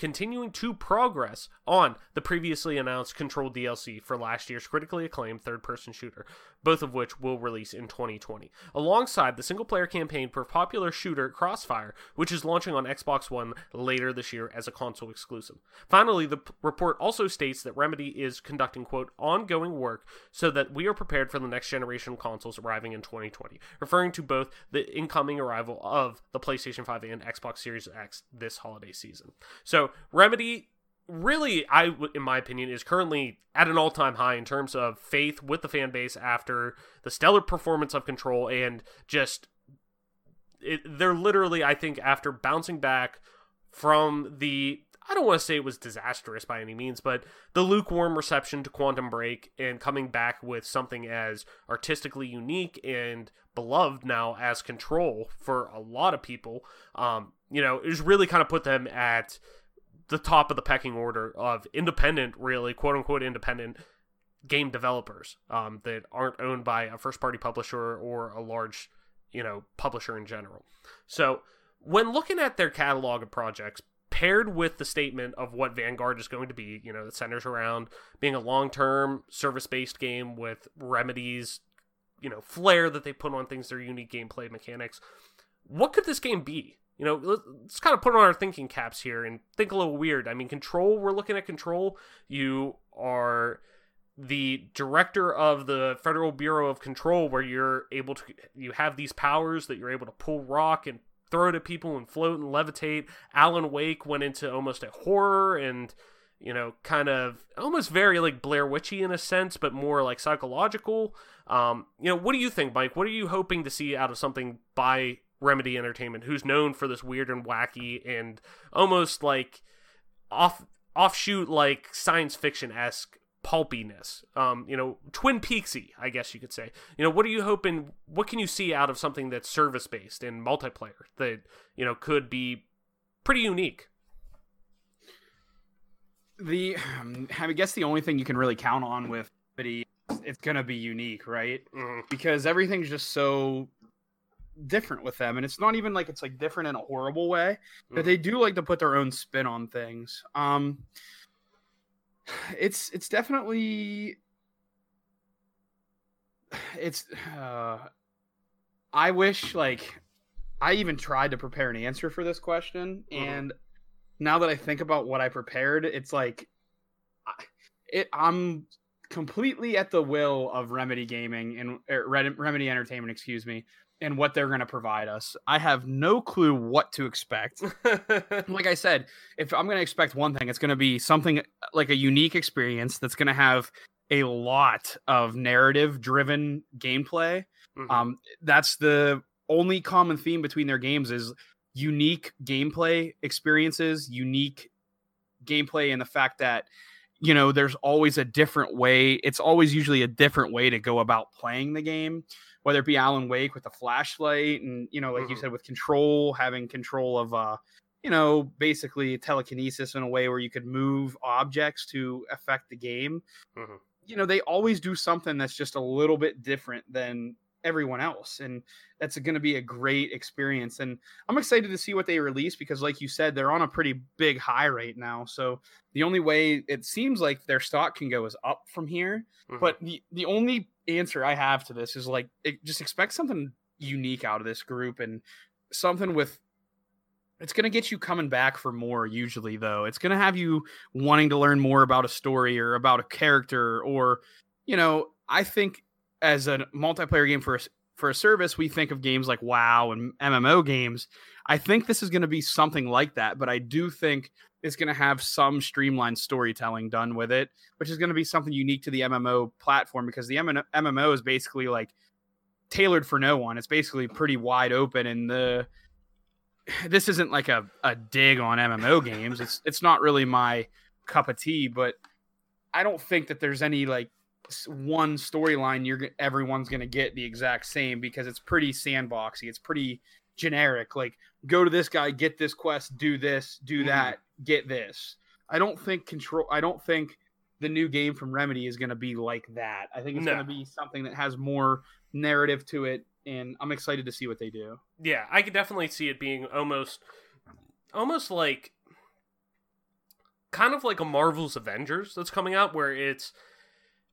S1: continuing to progress on the previously announced Control DLC for last year's critically acclaimed third person shooter, both of which will release in 2020, alongside the single player campaign for popular shooter Crossfire, which is launching on Xbox One later this year as a console exclusive. Finally, the p- report also states that Remedy is conducting, quote, ongoing work so that we are prepared for the next generation consoles arriving in 2020, referring to both the incoming arrival of the PlayStation 5 and Xbox Series X this holiday season. So, Remedy really, I in my opinion, is currently at an all time high in terms of faith with the fan base after the stellar performance of Control and just. It, they're literally, I think, after bouncing back from the I don't want to say it was disastrous by any means, but the lukewarm reception to Quantum Break and coming back with something as artistically unique and beloved now as Control for a lot of people, um, you know, is really kind of put them at the top of the pecking order of independent, really quote unquote independent game developers um, that aren't owned by a first party publisher or a large, you know, publisher in general. So when looking at their catalog of projects, paired with the statement of what Vanguard is going to be, you know, that centers around being a long term service based game with remedies, you know, flair that they put on things, their unique gameplay mechanics. What could this game be? You know, let's kind of put on our thinking caps here and think a little weird. I mean, Control, we're looking at Control. You are the director of the Federal Bureau of Control, where you're able to, you have these powers that you're able to pull rock and throw it at people and float and levitate. Alan Wake went into almost a horror and you know, kind of almost very like Blair Witchy in a sense, but more like psychological. Um, you know, what do you think, Mike? What are you hoping to see out of something by Remedy Entertainment, who's known for this weird and wacky and almost like off offshoot like science fiction esque pulpiness. Um, you know, Twin Peaksy, I guess you could say. You know, what are you hoping? What can you see out of something that's service based and multiplayer that you know could be pretty unique?
S4: The um, [sighs] I guess the only thing you can really count on with it, it's gonna be unique, right?
S1: Mm-hmm.
S4: Because everything's just so different with them and it's not even like it's like different in a horrible way but
S1: Mhm.
S4: they do like to put their own spin on things um it's it's definitely it's uh i wish like i even tried to prepare an answer for this question
S1: Mhm.
S4: and now that i think about what i prepared it's like I- it i'm completely at the will of remedy gaming and er, remedy entertainment excuse me and what they're going to provide us i have no clue what to expect [laughs] like I said, if I'm going to expect one thing, it's going to be something like a unique experience that's going to have a lot of narrative driven gameplay.
S1: Mhm.
S4: Um, that's the only common theme between their games is unique gameplay experiences, unique gameplay, and the fact that you know there's always a different way. It's always usually a different way to go about playing the game. Whether it be Alan Wake with the flashlight, and you know, like you
S1: Mhm.
S4: said, with control, having control of uh, you know, basically telekinesis in a way where you could move objects to affect the game.
S1: Mhm.
S4: You know, they always do something that's just a little bit different than everyone else. And that's going to be a great experience. And I'm excited to see what they release because, like you said, they're on a pretty big high right now. So the only way it seems like their stock can go is up from here.
S1: Mhm.
S4: But the, the only answer I have to this is like, it, just expect something unique out of this group and something with it's going to get you coming back for more usually though. It's going to have you wanting to learn more about a story or about a character or you know i think as a multiplayer game for for a service we think of games like wow and mmo games i think this is going to be something like that but i do think it's going to have some streamlined storytelling done with it which is going to be something unique to the mmo platform because the mmo is basically like tailored for no one it's basically pretty wide open and the [sighs] this isn't like a, a dig on MMO games. It's it's not really my cup of tea, but I don't think that there's any like one storyline you're everyone's going to get the exact same because it's pretty sandboxy. It's pretty generic. Like go to this guy, get this quest, do this, do
S1: Mhm.
S4: that, get this. I don't think control I don't think the new game from Remedy is going to be like that. I think it's
S1: No.
S4: going to be something that has more narrative to it and I'm excited to see what they do.
S1: yeah, I could definitely see it being almost, almost like, kind of like a Marvel's Avengers that's coming out, where it's,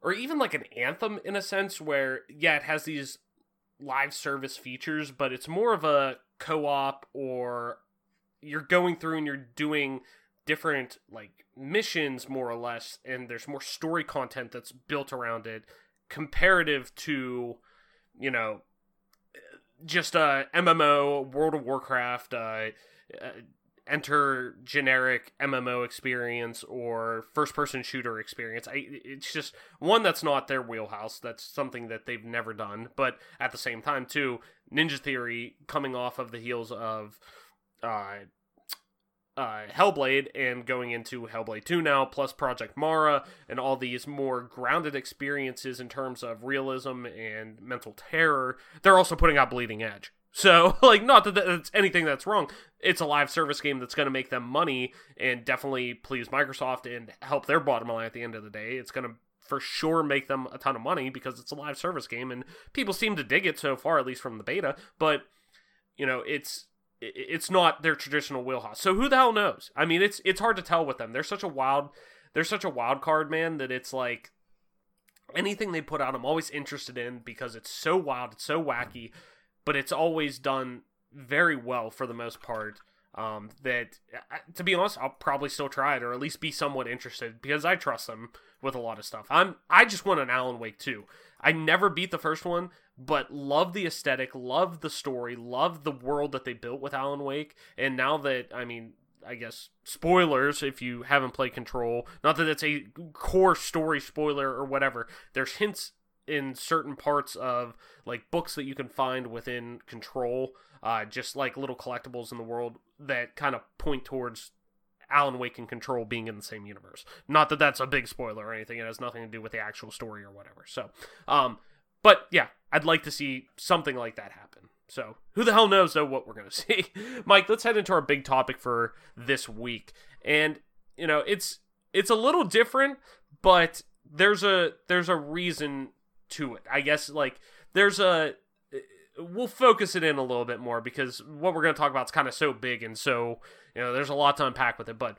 S1: or even like an Anthem in a sense, where yeah, it has these live service features, but it's more of a co-op or you're going through and you're doing different like missions more or less and there's more story content that's built around it comparative to you know just uh MMO World of Warcraft uh, uh enter generic MMO experience or first person shooter experience. I, it's just one that's not their wheelhouse. That's something that they've never done. But at the same time, too, Ninja Theory coming off of the heels of uh, uh, Hellblade and going into Hellblade 2 now, plus Project Mara, and all these more grounded experiences in terms of realism and mental terror. They're also putting out Bleeding Edge. So, [laughs] like, not that that's anything that's wrong. It's a live service game that's going to make them money and definitely please Microsoft and help their bottom line at the end of the day. It's going to for sure make them a ton of money because it's a live service game and people seem to dig it so far, at least from the beta. But, you know, it's it's not their traditional wheelhouse. So who the hell knows? I mean, it's it's hard to tell with them. They're such a wild, they're such a wild card man that it's like anything they put out, I'm always interested in because it's so wild, it's so wacky, but it's always done very well for the most part. Um, that to be honest, I'll probably still try it or at least be somewhat interested because I trust them with a lot of stuff. I'm I just want an Alan Wake too. I never beat the first one, but love the aesthetic, love the story, love the world that they built with Alan Wake. And now that I mean, I guess spoilers if you haven't played Control, not that it's a core story spoiler or whatever. There's hints in certain parts of like books that you can find within Control, uh, just like little collectibles in the world that kind of point towards Alan Wake and Control being in the same universe. Not that that's a big spoiler or anything. It has nothing to do with the actual story or whatever. So, um, but yeah, I'd like to see something like that happen. So, who the hell knows though what we're gonna [laughs] see? Mike, let's head into our big topic for this week. And you know, it's it's a little different, but there's a there's a reason to it. I guess like there's a we'll focus it in a little bit more because what we're going to talk about is kind of so big and so you know there's a lot to unpack with it but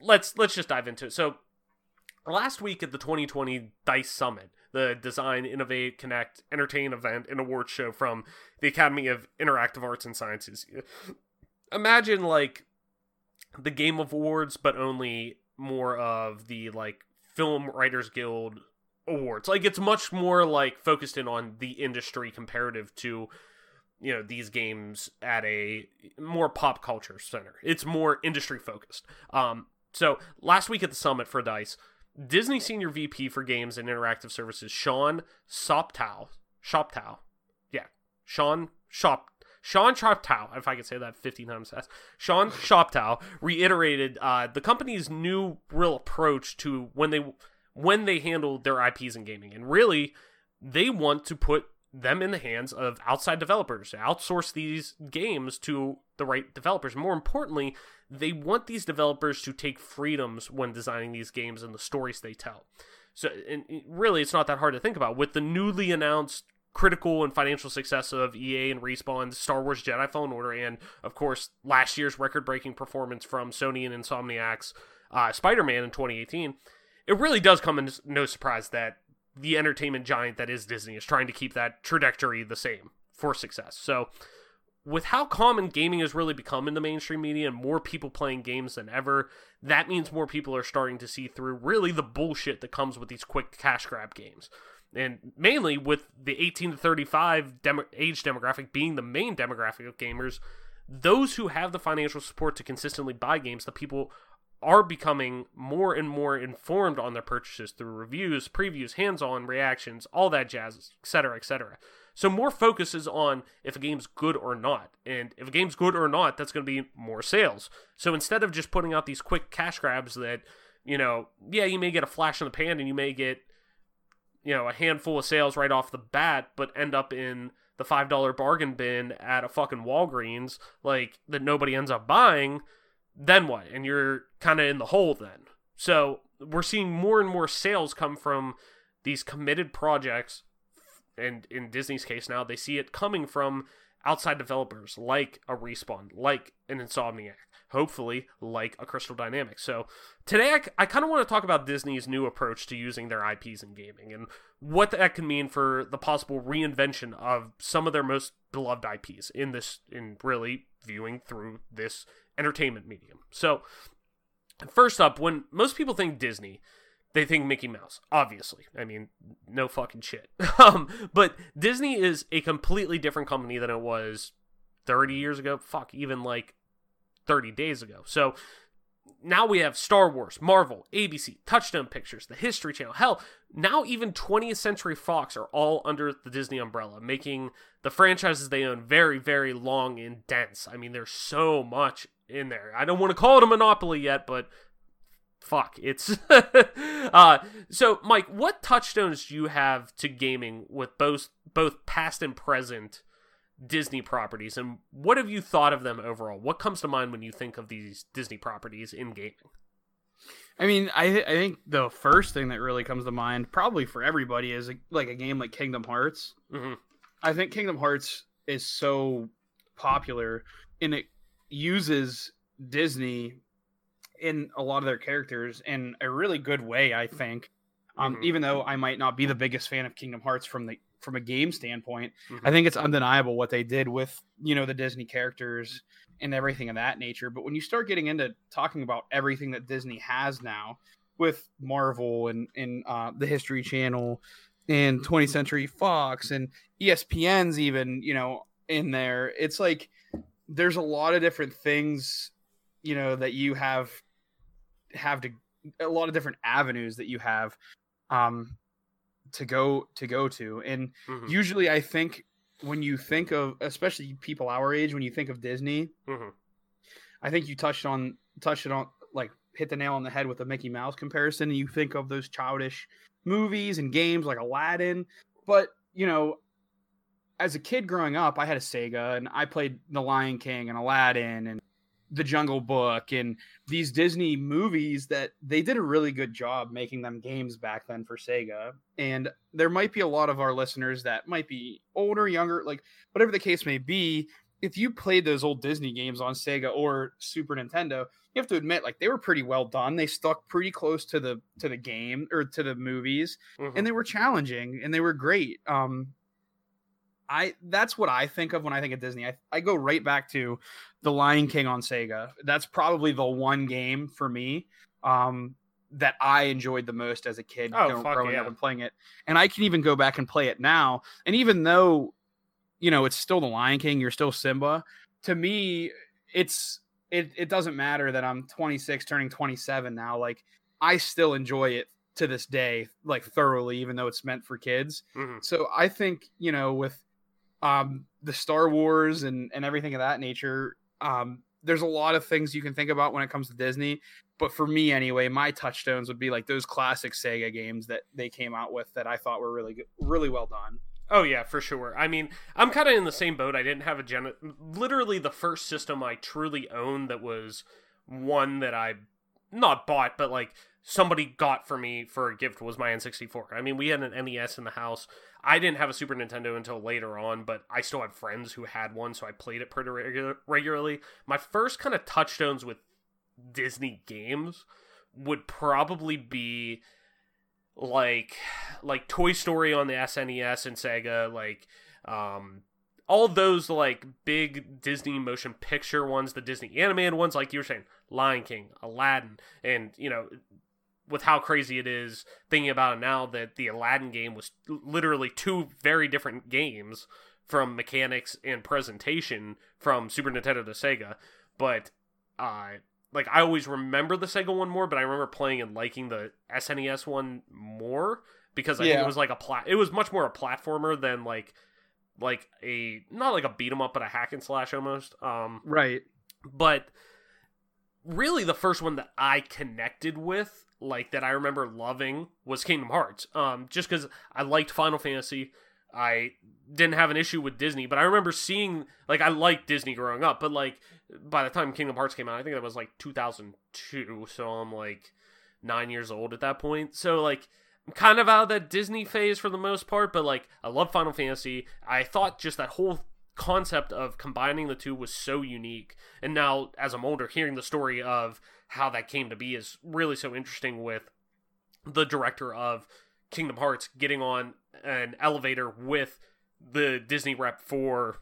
S1: let's let's just dive into it so last week at the 2020 dice summit the design innovate connect entertain event and award show from the academy of interactive arts and sciences imagine like the game of awards but only more of the like film writers guild awards. Like it's much more like focused in on the industry comparative to you know these games at a more pop culture center. It's more industry focused. Um so last week at the summit for Dice, Disney senior VP for games and interactive services Sean Soptow, Shoptaw. Yeah, Sean Shop Sean Shoptaw, if I could say that 15 times fast, Sean Shoptaw reiterated uh, the company's new real approach to when they when they handle their IPs in gaming. And really, they want to put them in the hands of outside developers, outsource these games to the right developers. More importantly, they want these developers to take freedoms when designing these games and the stories they tell. So, and really, it's not that hard to think about. With the newly announced critical and financial success of EA and Respawn, Star Wars Jedi Fallen Order, and of course, last year's record breaking performance from Sony and Insomniac's uh, Spider Man in 2018 it really does come as no surprise that the entertainment giant that is Disney is trying to keep that trajectory the same for success. So, with how common gaming has really become in the mainstream media and more people playing games than ever, that means more people are starting to see through really the bullshit that comes with these quick cash grab games. And mainly with the 18 to 35 demo- age demographic being the main demographic of gamers, those who have the financial support to consistently buy games, the people are becoming more and more informed on their purchases through reviews, previews, hands-on reactions, all that jazz, etc., etc. So more focus is on if a game's good or not. And if a game's good or not, that's going to be more sales. So instead of just putting out these quick cash grabs that, you know, yeah, you may get a flash in the pan and you may get you know, a handful of sales right off the bat, but end up in the $5 bargain bin at a fucking Walgreens like that nobody ends up buying then what? And you're kind of in the hole then. So we're seeing more and more sales come from these committed projects. And in Disney's case now, they see it coming from outside developers like a Respawn, like an Insomniac, hopefully like a Crystal Dynamics. So today I, I kind of want to talk about Disney's new approach to using their IPs in gaming and what that can mean for the possible reinvention of some of their most beloved IPs in this, in really viewing through this entertainment medium. So, first up, when most people think Disney, they think Mickey Mouse, obviously. I mean, no fucking shit. [laughs] um, but Disney is a completely different company than it was 30 years ago. Fuck, even like 30 days ago. So now we have Star Wars, Marvel, ABC, Touchstone Pictures, the History Channel. Hell, now even 20th Century Fox are all under the Disney umbrella, making the franchises they own very, very long and dense. I mean, there's so much in there. I don't want to call it a monopoly yet, but fuck, it's. [laughs] uh, so, Mike, what touchstones do you have to gaming with both both past and present? Disney properties, and what have you thought of them overall? What comes to mind when you think of these Disney properties in gaming?
S4: I mean, I th- I think the first thing that really comes to mind, probably for everybody, is a, like a game like Kingdom Hearts.
S1: Mm-hmm.
S4: I think Kingdom Hearts is so popular, and it uses Disney in a lot of their characters in a really good way. I think, um,
S1: Mhm.
S4: even though I might not be the biggest fan of Kingdom Hearts from the from a game standpoint,
S1: Mhm.
S4: I think it's undeniable what they did with you know the Disney characters and everything of that nature. But when you start getting into talking about everything that Disney has now with Marvel and and uh, the History Channel and 20th Century Fox and ESPN's even you know in there, it's like there's a lot of different things you know that you have have to a lot of different avenues that you have um to go to go to and
S1: Mhm.
S4: usually i think when you think of especially people our age when you think of disney
S1: Mhm.
S4: i think you touched on touched it on like hit the nail on the head with the mickey mouse comparison and you think of those childish movies and games like aladdin but you know as a kid growing up i had a sega and i played the lion king and aladdin and the jungle book and these disney movies that they did a really good job making them games back then for sega. And there might be a lot of our listeners that might be older younger like whatever the case may be if you played those old disney games on sega or super nintendo you have to admit like they were pretty well done. They stuck pretty close to the to the game or to the movies
S1: Mhm.
S4: and they were challenging and they were great. Um i that's what i think of when i think of disney. I, I go right back to the lion king on sega. That's probably the one game for me um that i enjoyed the most as a kid
S1: Oh,
S4: you know,
S1: fuck
S4: growing up
S1: yeah.
S4: and playing it. And i can even go back and play it now. And even though you know it's still the lion king you're still simba to me it's it, it doesn't matter that i'm 26 turning 27 now. Like i still enjoy it to this day like thoroughly even though it's meant for kids.
S1: Mhm.
S4: so i think you know with um the star wars and and everything of that nature um there's a lot of things you can think about when it comes to disney but for me anyway my touchstones would be like those classic sega games that they came out with that i thought were really good really well done
S1: Oh yeah, for sure. I mean, I'm kind of in the same boat. I didn't have a gen. Literally, the first system I truly owned that was one that I not bought, but like somebody got for me for a gift was my N64. I mean, we had an NES in the house. I didn't have a Super Nintendo until later on, but I still had friends who had one, so I played it pretty regular, regularly. My first kind of touchstones with Disney games would probably be like like Toy Story on the SNES and Sega, like um all those like big Disney motion picture ones, the Disney animated ones, like you were saying, Lion King, Aladdin, and you know, with how crazy it is thinking about it now that the Aladdin game was literally two very different games from mechanics and presentation from Super Nintendo to Sega, but uh like I always remember the Sega one more, but I remember playing and liking the SNES one more because I think it was like a plat. It was much more a platformer than like like a not like a beat 'em up, but a hack and slash almost. Um,
S4: right
S1: but really the first one that I connected with, like that I remember loving, was Kingdom Hearts. Um, just because I liked Final Fantasy, I didn't have an issue with Disney, but I remember seeing like I liked Disney growing up, but like by the time Kingdom Hearts came out, I think that was like 2002, so I'm like nine years old at that point. So like I'm kind of out of that Disney phase for the most part, but like I love Final Fantasy. I thought just that whole concept of combining the two was so unique. And now as I'm older, hearing the story of how that came to be is really so interesting with the director of Kingdom Hearts getting on an elevator with the Disney rep for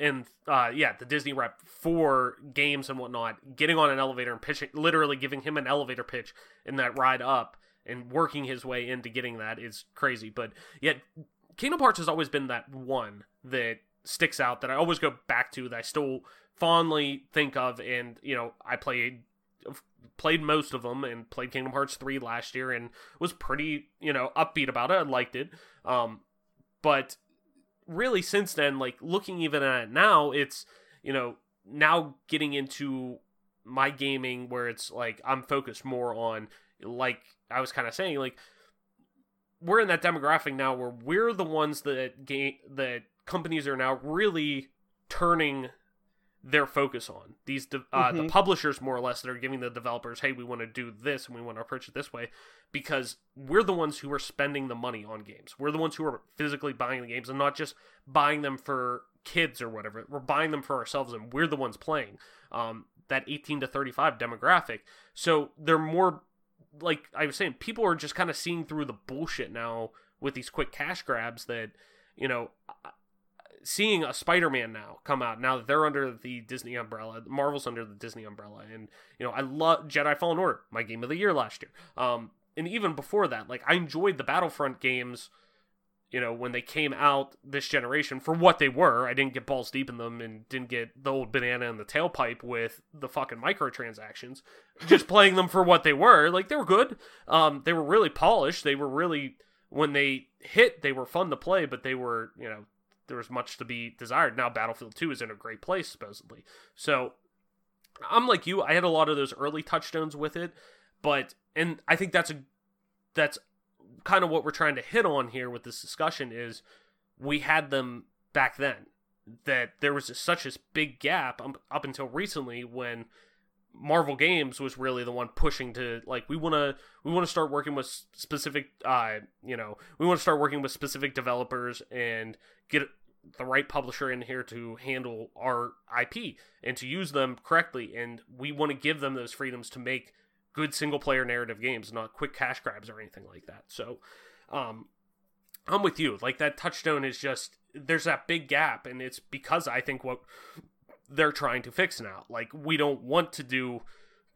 S1: and uh yeah the disney rep for games and whatnot getting on an elevator and pitching literally giving him an elevator pitch in that ride up and working his way into getting that is crazy. But yet kingdom hearts has always been that one that sticks out that i always go back to that i still fondly think of, and you know, I played played most of them and played Kingdom Hearts 3 last year and was pretty, you know, upbeat about it. I liked it. Um, but really since then, like looking even at it now, it's, you know, now getting into my gaming where it's like I'm focused more on like I was kind of saying like we're in that demographic now where we're the ones that game that companies are now really turning their focus on. These de- uh,
S4: Mhm.
S1: the publishers more or less that are giving the developers hey we want to do this and we want to approach it this way because we're the ones who are spending the money on games. We're the ones who are physically buying the games and not just buying them for kids or whatever. We're buying them for ourselves and we're the ones playing um, that 18 to 35 demographic. So they're more like i was saying people are just kind of seeing through the bullshit now with these quick cash grabs that you know seeing a Spider-Man now come out now that they're under the Disney umbrella, Marvel's under the Disney umbrella, and you know I love Jedi Fallen Order, my game of the year last year. Um, and even before that, like I enjoyed the Battlefront games, you know, when they came out this generation for what they were. I didn't get balls deep in them and didn't get the old banana in the tailpipe with the fucking microtransactions. Just playing them for what they were, like they were good. Um, they were really polished. They were really when they hit, they were fun to play, but they were, you know, there was much to be desired. Now Battlefront 2 is in a great place supposedly. So I'm like you, I had a lot of those early touchstones with it, but and I think that's a that's kind of what we're trying to hit on here with this discussion is we had them back then that there was such a big gap um, up until recently when Marvel Games was really the one pushing to like we want to we want to start working with specific uh you know we want to start working with specific developers and get the right publisher in here to handle our IP and to use them correctly and we want to give them those freedoms to make good single player narrative games not quick cash grabs or anything like that so um I'm with you like that touchstone is just there's that big gap and it's because I think what they're trying to fix now. Like we don't want to do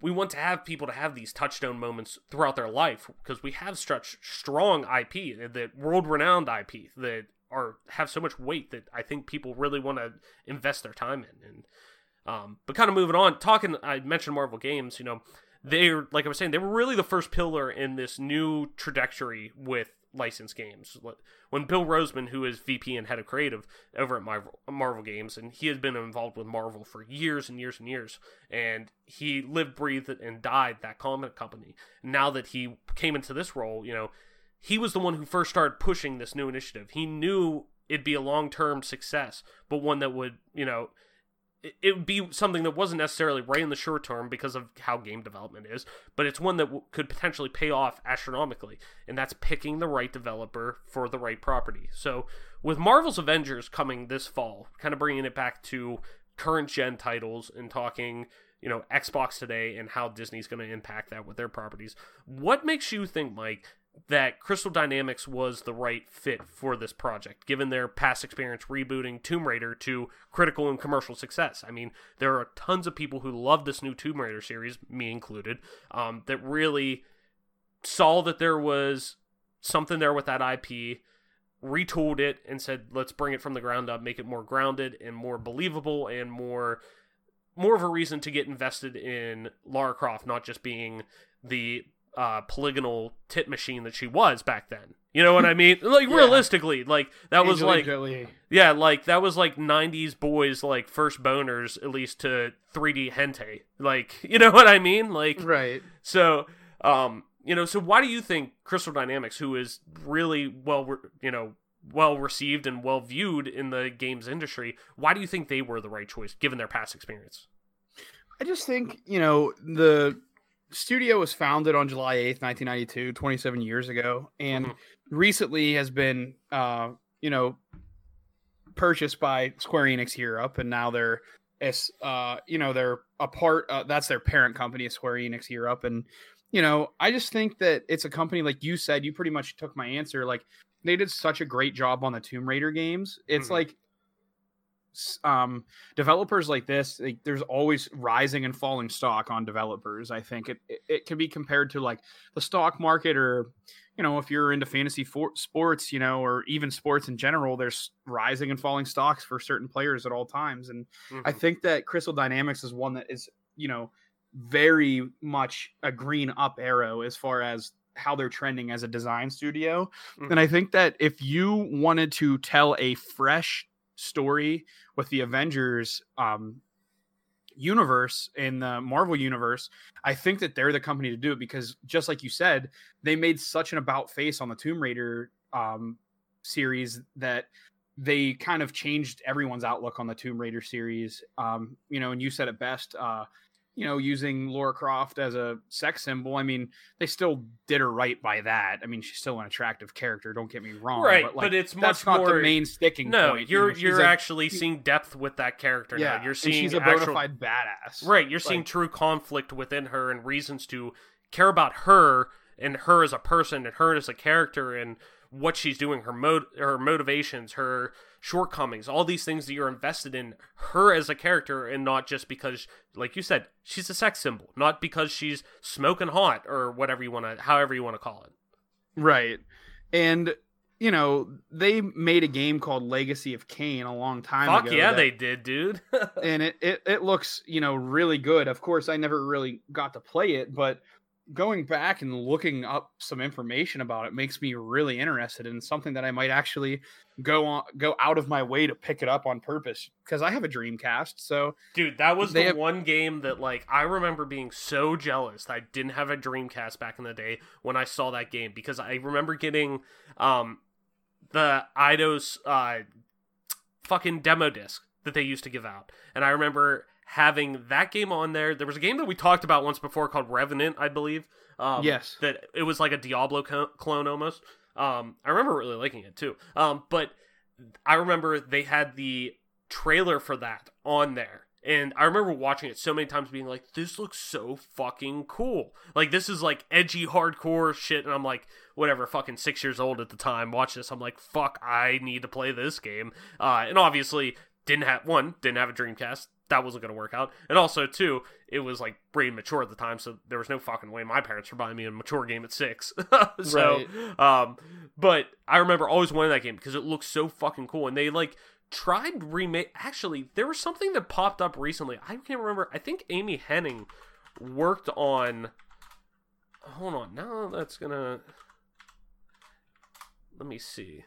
S1: we want to have people to have these touchstone moments throughout their life because we have such strong IP the world renowned IP that are have so much weight that I think people really want to invest their time in. And um, but kind of moving on, talking I mentioned Marvel games, you know, they're like I was saying, they were really the first pillar in this new trajectory with licensed games. When Bill Rosemann, who is VP and head of creative over at Marvel, Marvel Games, and he has been involved with Marvel for years and years and years, and he lived, breathed, and died that comic company. Now that he came into this role, you know, he was the one who first started pushing this new initiative. He knew it'd be a long term success, but one that would, you know, it would be something that wasn't necessarily right in the short term because of how game development is, but it's one that w- could potentially pay off astronomically, and that's picking the right developer for the right property. So, with Marvel's Avengers coming this fall, kind of bringing it back to current gen titles and talking, you know, Xbox today and how Disney's going to impact that with their properties, what makes you think, Mike, that Crystal Dynamics was the right fit for this project, given their past experience rebooting Tomb Raider to critical and commercial success. I mean, there are tons of people who love this new Tomb Raider series, me included, um, that really saw that there was something there with that IP, retooled it, and said, let's bring it from the ground up, make it more grounded and more believable and more more of a reason to get invested in Lara Croft, not just being the uh, polygonal tit machine that she was back then. You know what I mean? Like [laughs]
S4: Yeah.
S1: realistically, like that was
S4: Angelina
S1: like
S4: Jolie.
S1: yeah, like that was like '90s boys like first boners at least to 3D hentai. Like [laughs] you know what I mean? Like
S4: right.
S1: so, um, you know, so why do you think Crystal Dynamics, who is really well, re- you know, well received and well viewed in the games industry, why do you think they were the right choice given their past experience?
S4: I just think, you know, the studio was founded on July 8th, 1992, 27 years ago, and
S1: Mhm.
S4: recently has been, uh, you know, purchased by Square Enix Europe, and now they're, as, uh, you know, they're a part, uh, that's their parent company, Square Enix Europe. And, you know, I just think that it's a company, like you said, you pretty much took my answer. Like, they did such a great job on the Tomb Raider games. It's
S1: Mhm.
S4: like, um, developers like this, like, there's always rising and falling stock on developers. I think it, it it can be compared to like the stock market, or you know, if you're into fantasy for- sports, you know, or even sports in general, there's rising and falling stocks for certain players at all times. And I
S1: Mhm.
S4: think that Crystal Dynamics is one that is, you know, very much a green up arrow as far as how they're trending as a design studio. And I think that if you wanted to tell a fresh story with the Avengers um universe in the Marvel universe, I think that they're the company to do it because just like you said, they made such an about face on the Tomb Raider um series that they kind of changed everyone's outlook on the Tomb Raider series. Um, you know, and you said it best, uh, you know, using Laura Croft as a sex symbol. I mean, they still did her right by that. I mean, she's still an attractive character. Don't get me wrong,
S1: right,
S4: But,
S1: but,
S4: like,
S1: it's
S4: that's
S1: much
S4: not
S1: more
S4: the main sticking
S1: No,
S4: point. you
S1: you're
S4: know,
S1: you're actually seeing depth with that character
S4: yeah,
S1: now. You're seeing
S4: she's a bona
S1: actual,
S4: fide badass.
S1: Right, you're seeing true conflict within her and reasons to care about her and her as a person and her as a character and what she's doing, her mode, her motivations, her shortcomings, all these things that you're invested in her as a character and not just because, like you said, she's a sex symbol, not because she's smoking hot or whatever you want to, however you want to call it.
S4: Right. And you know, they made a game called Legacy of Kain a long time
S1: Fuck
S4: ago.
S1: yeah,
S4: that-
S1: they did, dude. [laughs]
S4: and it, it it looks, you know, really good. Of course, I never really got to play it, but going back and looking up some information about it makes me really interested in something that I might actually go on go out of my way to pick it up on purpose because I have a Dreamcast. So
S1: Dude, that was the
S4: have-
S1: one game that like I remember being so jealous that I didn't have a Dreamcast back in the day when I saw that game because I remember getting um the Eidos uh fucking demo disc that they used to give out. And I remember having that game on there. There was a game that we talked about once before called Revenant, I believe. Um,
S4: Yes.
S1: That it was like a Diablo co- clone almost. Um, I remember really liking it too. Um, but I remember they had the trailer for that on there. And I remember watching it so many times being like, this looks so fucking cool. Like, this is like edgy, hardcore shit. And I'm like, whatever, fucking six years old at the time, watch this. I'm like, fuck, I need to play this game. Uh, and obviously, didn't have one, didn't have a Dreamcast. That wasn't going to work out. And also, too, it was like brain mature at the time. So there was no fucking way my parents were buying me a mature game at six. [laughs] so, um, but I remember always wanting that game because it looks so fucking cool. And they like tried remake. Actually, there was something that popped up recently. I can't remember. I think Amy Hennig worked on. Hold on. Now that's gonna. Let me see.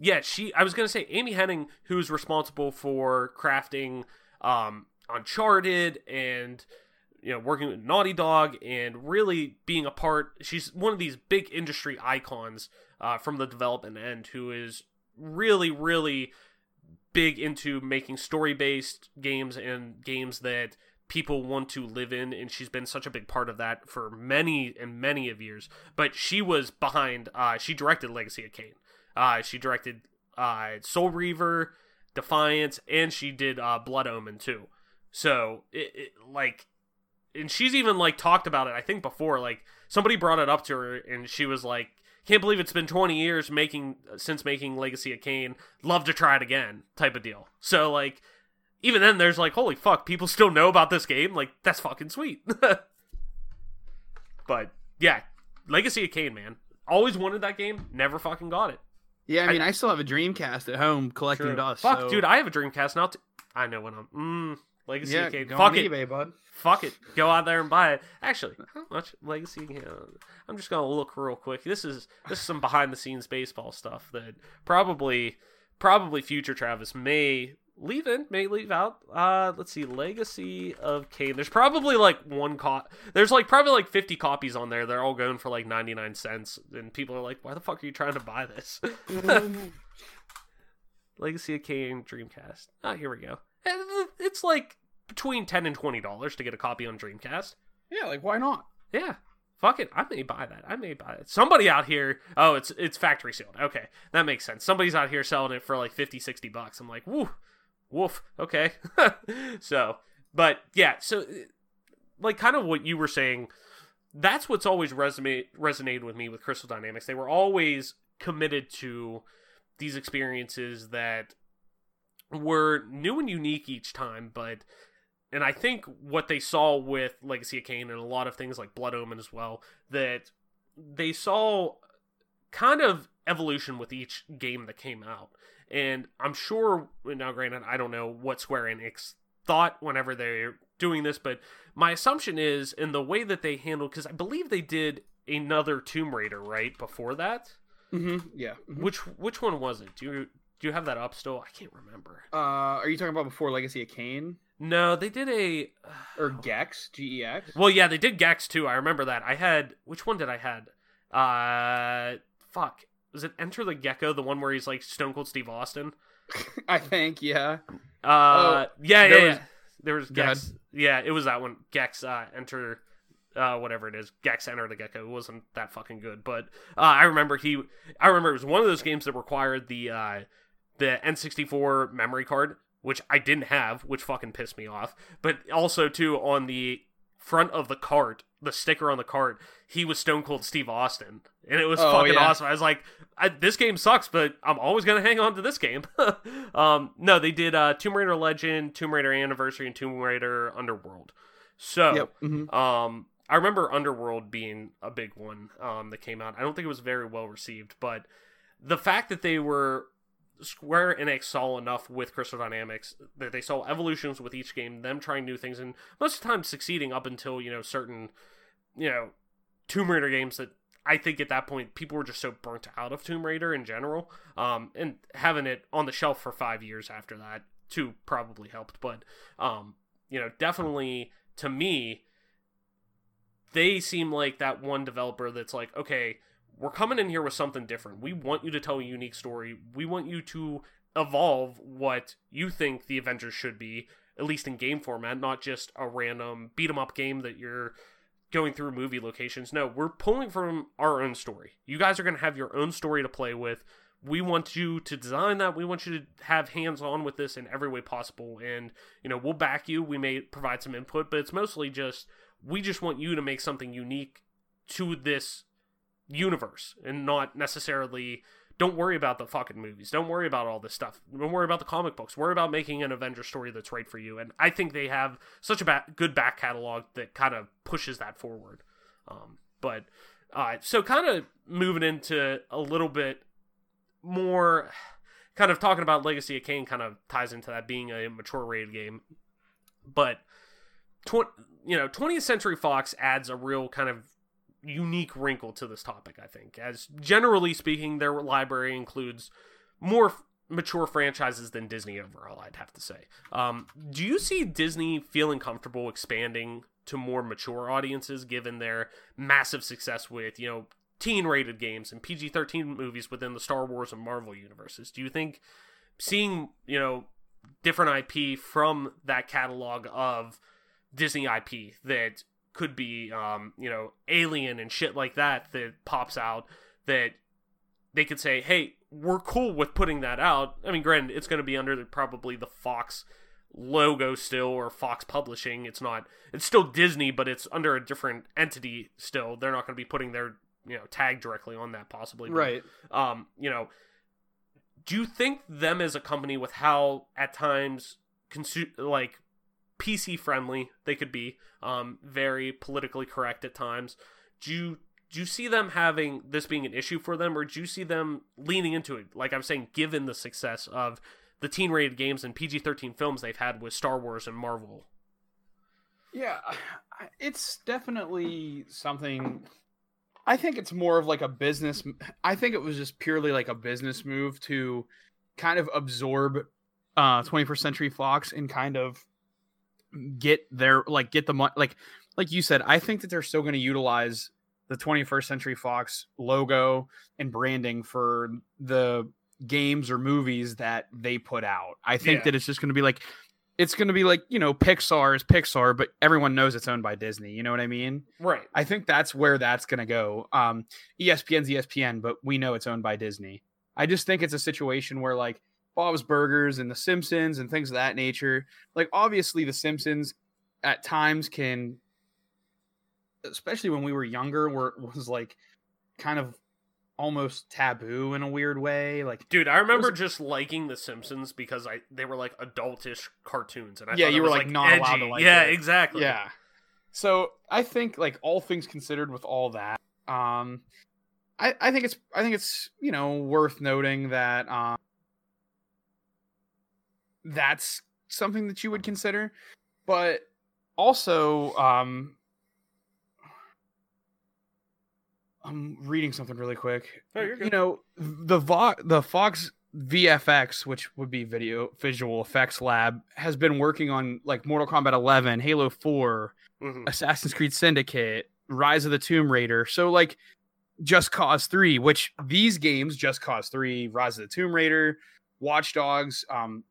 S1: Yeah, she. I was gonna say Amy Hennig, who's responsible for crafting um, Uncharted and you know working with Naughty Dog and really being a part. She's one of these big industry icons uh, from the development end, who is really, really big into making story based games and games that people want to live in and she's been such a big part of that for many and many of years but she was behind uh she directed legacy of Kain. Uh she directed uh soul reaver defiance and she did uh blood omen too. So it, it like and she's even like talked about it i think before. Like somebody brought it up to her and she was like can't believe it's been 20 years making since making legacy of Kain. love to try it again type of deal. So like even then there's like holy fuck people still know about this game? Like that's fucking sweet. [laughs] But yeah legacy of Kain, man. Always wanted that game never fucking got it
S4: Yeah, I mean, I, still have a Dreamcast at home collecting
S1: True.
S4: dust.
S1: fuck
S4: so-
S1: dude i have a dreamcast now t- i know when i'm mm, legacy
S4: yeah, go
S1: fuck
S4: on
S1: it
S4: eBay, bud.
S1: fuck it go out there and buy it actually [laughs] how much legacy i'm just gonna look real quick this is this is some behind the scenes baseball stuff that probably probably future travis may leave in may leave out uh let's see legacy of Kain. there's probably like one cop there's like probably like 50 copies on there they're all going for like 99 cents and people are like why the fuck are you trying to buy this [laughs] legacy of Kain dreamcast oh here we go it's like between 10 and 20 dollars to get a copy on dreamcast
S4: Yeah, like why not?
S1: yeah. Fuck it. I may buy that. I may buy it. Somebody out here. Oh, it's it's factory sealed. Okay. That makes sense. Somebody's out here selling it for like 50, 60 bucks. I'm like, woo. Woof. Okay. [laughs] so, but yeah, so like kind of what you were saying, that's what's always resonate resonated with me with Crystal Dynamics. They were always committed to these experiences that were new and unique each time, but and I think what they saw with Legacy of Kain and a lot of things like Blood Omen as well, that they saw kind of evolution with each game that came out. And I'm sure now granted I don't know what Square Enix thought whenever they're doing this, but my assumption is in the way that they handled because I believe they did another Tomb Raider right before that.
S4: Mm-hmm. Yeah. mhm.
S1: Which which one was it? Do you do you have that up still? I can't remember.
S4: Uh, are you talking about before Legacy of Kain
S1: No, they did a
S4: or [sighs] Gex? G E X.
S1: Well, yeah, they did Gex too. I remember that. I had which one did I had? Uh, fuck. Was it Enter the Gecko, the one where he's like Stone Cold Steve Austin? [laughs]
S4: I think. Yeah.
S1: Uh, yeah, yeah,
S4: there
S1: yeah.
S4: was-
S1: there was Gex. Yeah, it was that one. Gex, uh, Enter, uh, whatever it is. Gex, Enter the Gecko. It wasn't that fucking good, but uh, I remember he. I remember it was one of those games that required the uh, the N64 memory card, which I didn't have, which fucking pissed me off. But also too on the front of the cart, the sticker on the cart, he was Stone Cold Steve Austin, and it was
S4: Oh,
S1: fucking
S4: yeah.
S1: awesome. I was like, I, this game sucks, but I'm always gonna hang on to this game. [laughs] um, no, they did uh, Tomb Raider Legend, Tomb Raider Anniversary, and Tomb Raider Underworld. So,
S4: Yep. mhm.
S1: um, I remember Underworld being a big one um, that came out. I don't think it was very well received, but the fact that they were Square Enix saw enough with Crystal Dynamics that they saw evolutions with each game, them trying new things, and most of the time succeeding up until you know certain, you know, Tomb Raider games that I think at that point people were just so burnt out of Tomb Raider in general, um, and having it on the shelf for five years after that too probably helped. But um, you know, definitely to me, they seem like that one developer that's like, okay, we're coming in here with something different. We want you to tell a unique story. We want you to evolve what you think the Avengers should be, at least in game format, not just a random beat 'em up game that you're going through movie locations. No, we're pulling from our own story. You guys are going to have your own story to play with. We want you to design that. We want you to have hands on with this in every way possible. And, you know, we'll back you. We may provide some input, but it's mostly just we just want you to make something unique to this universe and not necessarily don't worry about the fucking movies. Don't worry about all this stuff. Don't worry about the comic books. Worry about making an Avenger story that's right for you. And I think they have such a ba- good back catalog that kind of pushes that forward. Um, but uh, so kind of moving into a little bit more, kind of talking about Legacy of Kain kind of ties into that being a mature rated game. But tw- you know, 20th Century Fox adds a real kind of unique wrinkle to this topic, I think. As generally speaking, their library includes more f- mature franchises than Disney overall, I'd have to say. Um, do you see Disney feeling comfortable expanding to more mature audiences given their massive success with, you know, teen rated games and PG 13 movies within the Star Wars and Marvel universes? Do you think seeing, you know, different IP from that catalog of Disney IP that could be um, you know, alien and shit like that that pops out that they could say, "Hey, we're cool with putting that out." I mean, granted, it's going to be under the, probably the Fox logo still or Fox Publishing. It's not it's still Disney, but it's under a different entity still. They're not going to be putting their, you know, tag directly on that possibly. but
S4: Right.
S1: um, you know, do you think them as a company with how at times consu- like PC friendly they could be, um, very politically correct at times? Do you do you see them having this being an issue for them, or do you see them leaning into it? Like I'm saying, given the success of the teen rated games and PG 13 films they've had with Star Wars and Marvel.
S4: Yeah, it's definitely something. I think it's more of like a business. I think it was just purely like a business move to kind of absorb uh 21st Century Fox and kind of get their like get the money like like you said. I think that they're still going to utilize the 21st Century Fox logo and branding for the games or movies that they put out. I think
S1: Yeah.
S4: that it's just going to be like it's going to be like, you know, Pixar is Pixar, but everyone knows it's owned by Disney, you know what I mean?
S1: Right.
S4: I think that's where that's going to go. Um ESPN's ESPN, but we know it's owned by Disney. I just think it's a situation where like Bob's Burgers and The Simpsons and things of that nature, like obviously The Simpsons at times can especially when we were younger where it was like kind of almost taboo in a weird way. Like
S1: Dude, I remember just liking The Simpsons because I they were like adultish cartoons, and I
S4: Yeah,
S1: thought
S4: you were,
S1: was,
S4: like, not allowed to
S1: edgy.
S4: like
S1: yeah,
S4: it.
S1: exactly.
S4: Yeah. So I think like all things considered with all that, um I, I think it's I think it's, you know, worth noting that um that's something that you would consider. But also, um I'm reading something really quick.
S1: Oh, you're
S4: You know, the Vo- the Fox VFX, which would be Video Visual Effects Lab, has been working on like Mortal Kombat 11, Halo 4,
S1: Mhm.
S4: Assassin's Creed Syndicate, Rise of the Tomb Raider. So like Just Cause 3, which these games, Just Cause 3, Rise of the Tomb Raider, Watch Dogs, um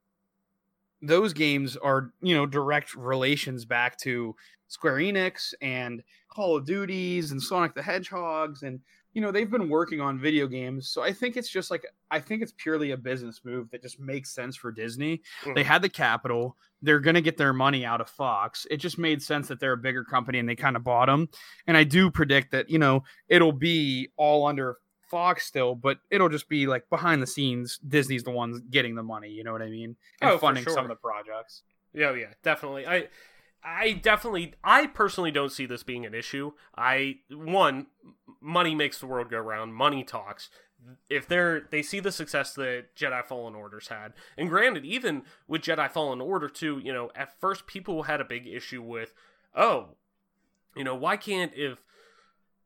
S4: those games are, you know, direct relations back to Square Enix and Call of Duties and Sonic the Hedgehogs and you know, they've been working on video games. So I think it's just like I think it's purely a business move that just makes sense for Disney. They
S1: Mhm.
S4: had the capital. They're going to get their money out of Fox. It just made sense that they're a bigger company and they kind of bought them. And I do predict that, you know, it'll be all under Fox still, but it'll just be like behind the scenes. Disney's the ones getting the money. You know what I mean? And
S1: Oh, for
S4: funding some of the projects.
S1: Yeah, yeah, definitely. I I definitely I personally don't see this being an issue. I one money makes the world go round, money talks. If they're they see the success that Jedi Fallen Orders had, and granted, even with Jedi Fallen Order 2, you know, at first people had a big issue with, oh, you know, why can't if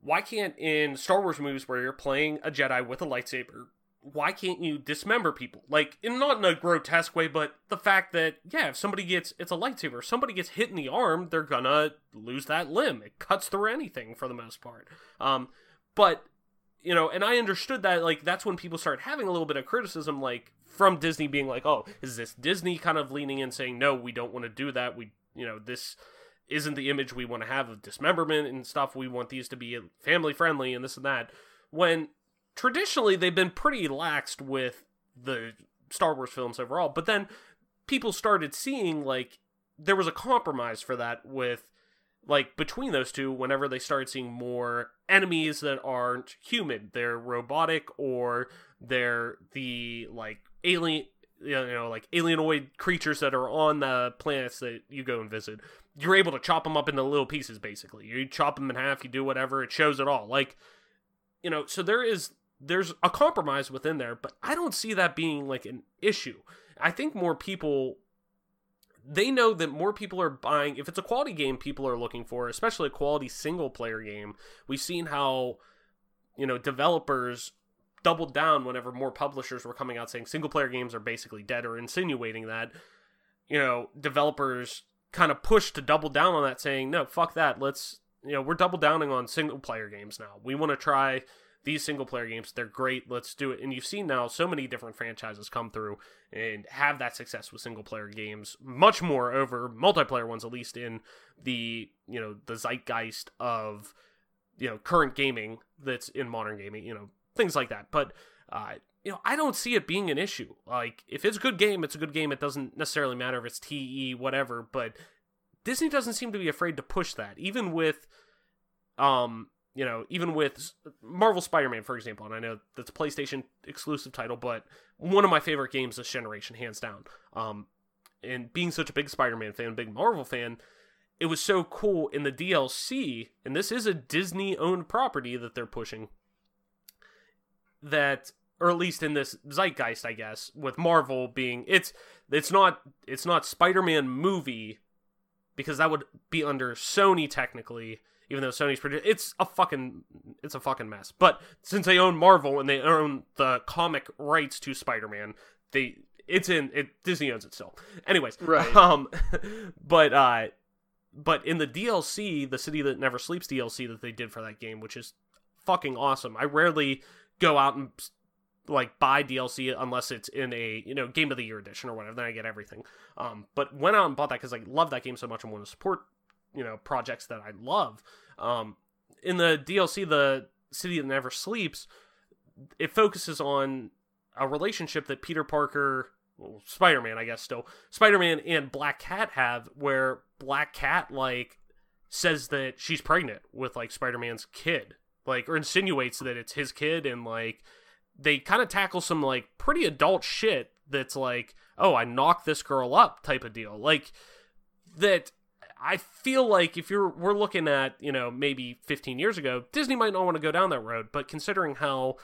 S1: why can't in Star Wars movies where you're playing a Jedi with a lightsaber, why can't you dismember people? Like, in not in a grotesque way, but the fact that yeah, if somebody gets it's a lightsaber, if somebody gets hit in the arm, they're gonna lose that limb. It cuts through anything for the most part. Um, but you know, and I understood that like that's when people started having a little bit of criticism, like from Disney being like, oh, is this Disney kind of leaning in saying no, we don't want to do that. We you know this isn't the image we want to have of dismemberment and stuff. We want these to be family friendly and this and that. When traditionally they've been pretty laxed with the Star Wars films overall, but then people started seeing like there was a compromise for that with like between those two whenever they started seeing more enemies that aren't human they're robotic or they're the like alien you know like alienoid creatures that are on the planets that you go and visit you're able to chop them up into little pieces basically. You chop them in half you do whatever it shows it all. Like you know so there is there's a compromise within there but i don't see that being like an issue. I think more people they know that more people are buying if it's a quality game people are looking for especially a quality single player game we've seen how you know developers doubled down whenever more publishers were coming out saying single player games are basically dead or insinuating that you know developers kind of push to double down on that saying no fuck that. Let's you know we're double downing on single player games now. We want to try these single player games. They're great. Let's do it. And you've seen now so many different franchises come through and have that success with single player games much more over multiplayer ones at least in the you know the zeitgeist of you know current gaming that's in modern gaming you know things like that. But uh you know i don't see it being an issue like if it's a good game it's a good game it doesn't necessarily matter if it's te whatever but disney doesn't seem to be afraid to push that even with um you know, even with Marvel Spider-Man, for example, and I know that's a PlayStation exclusive title, but one of my favorite games this generation, hands down. Um, and being such a big Spider-Man fan, big Marvel fan, it was so cool in the DLC, and this is a Disney-owned property that they're pushing. That, or at least in this zeitgeist, I guess, with Marvel being it's it's not it's not Spider-Man movie because that would be under Sony technically even though Sony's produced it's a fucking it's a fucking mess. But since they own Marvel and they own the comic rights to Spider-Man, they it's in it Disney owns it still. Anyways,
S4: Right. [laughs]
S1: Um but uh but in the DLC, the City That Never Sleeps DLC that they did for that game, which is fucking awesome. I rarely go out and like buy DLC unless it's in a you know game of the year edition or whatever. Then I get everything. Um, but went out and bought that because I love that game so much and want to support you know projects that I love. Um, in the DLC, the City That Never Sleeps, it focuses on a relationship that Peter Parker, well, Spider Man, I guess still Spider Man and Black Cat have, where Black Cat like says that she's pregnant with like Spider Man's kid like or insinuates that it's his kid and like they kind of tackle some like pretty adult shit that's like oh i knocked this girl up type of deal. Like that i feel like if you're we're looking at you know maybe 15 years ago disney might not want to go down that road but considering how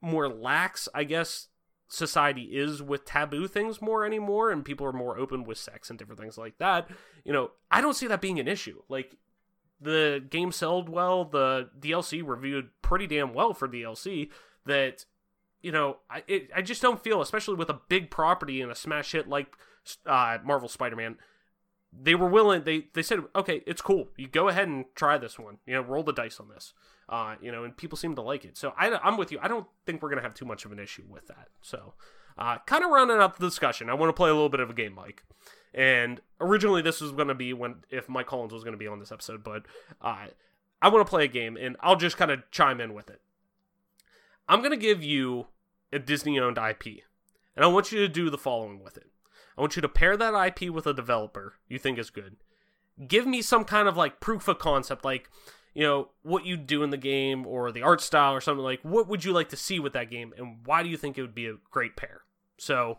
S1: more lax i guess society is with taboo things more anymore and people are more open with sex and different things like that you know i don't see that being an issue. Like the game sold well the dlc reviewed pretty damn well for dlc that you know i it, i just don't feel especially with a big property and a smash hit like uh, marvel spider-man they were willing they they said okay it's cool you go ahead and try this one you know roll the dice on this uh, you know, and people seem to like it. So I, I'm with you. I don't think we're gonna have too much of an issue with that. So, uh, kind of rounding out the discussion, I want to play a little bit of a game, Mike. And originally, this was gonna be when if Mike Collins was gonna be on this episode, but uh, I want to play a game, and I'll just kind of chime in with it. I'm gonna give you a Disney-owned IP, and I want you to do the following with it. I want you to pair that IP with a developer you think is good. Give me some kind of like proof of concept, like you know what you do in the game or the art style or something like what would you like to see with that game and why do you think it would be a great pair so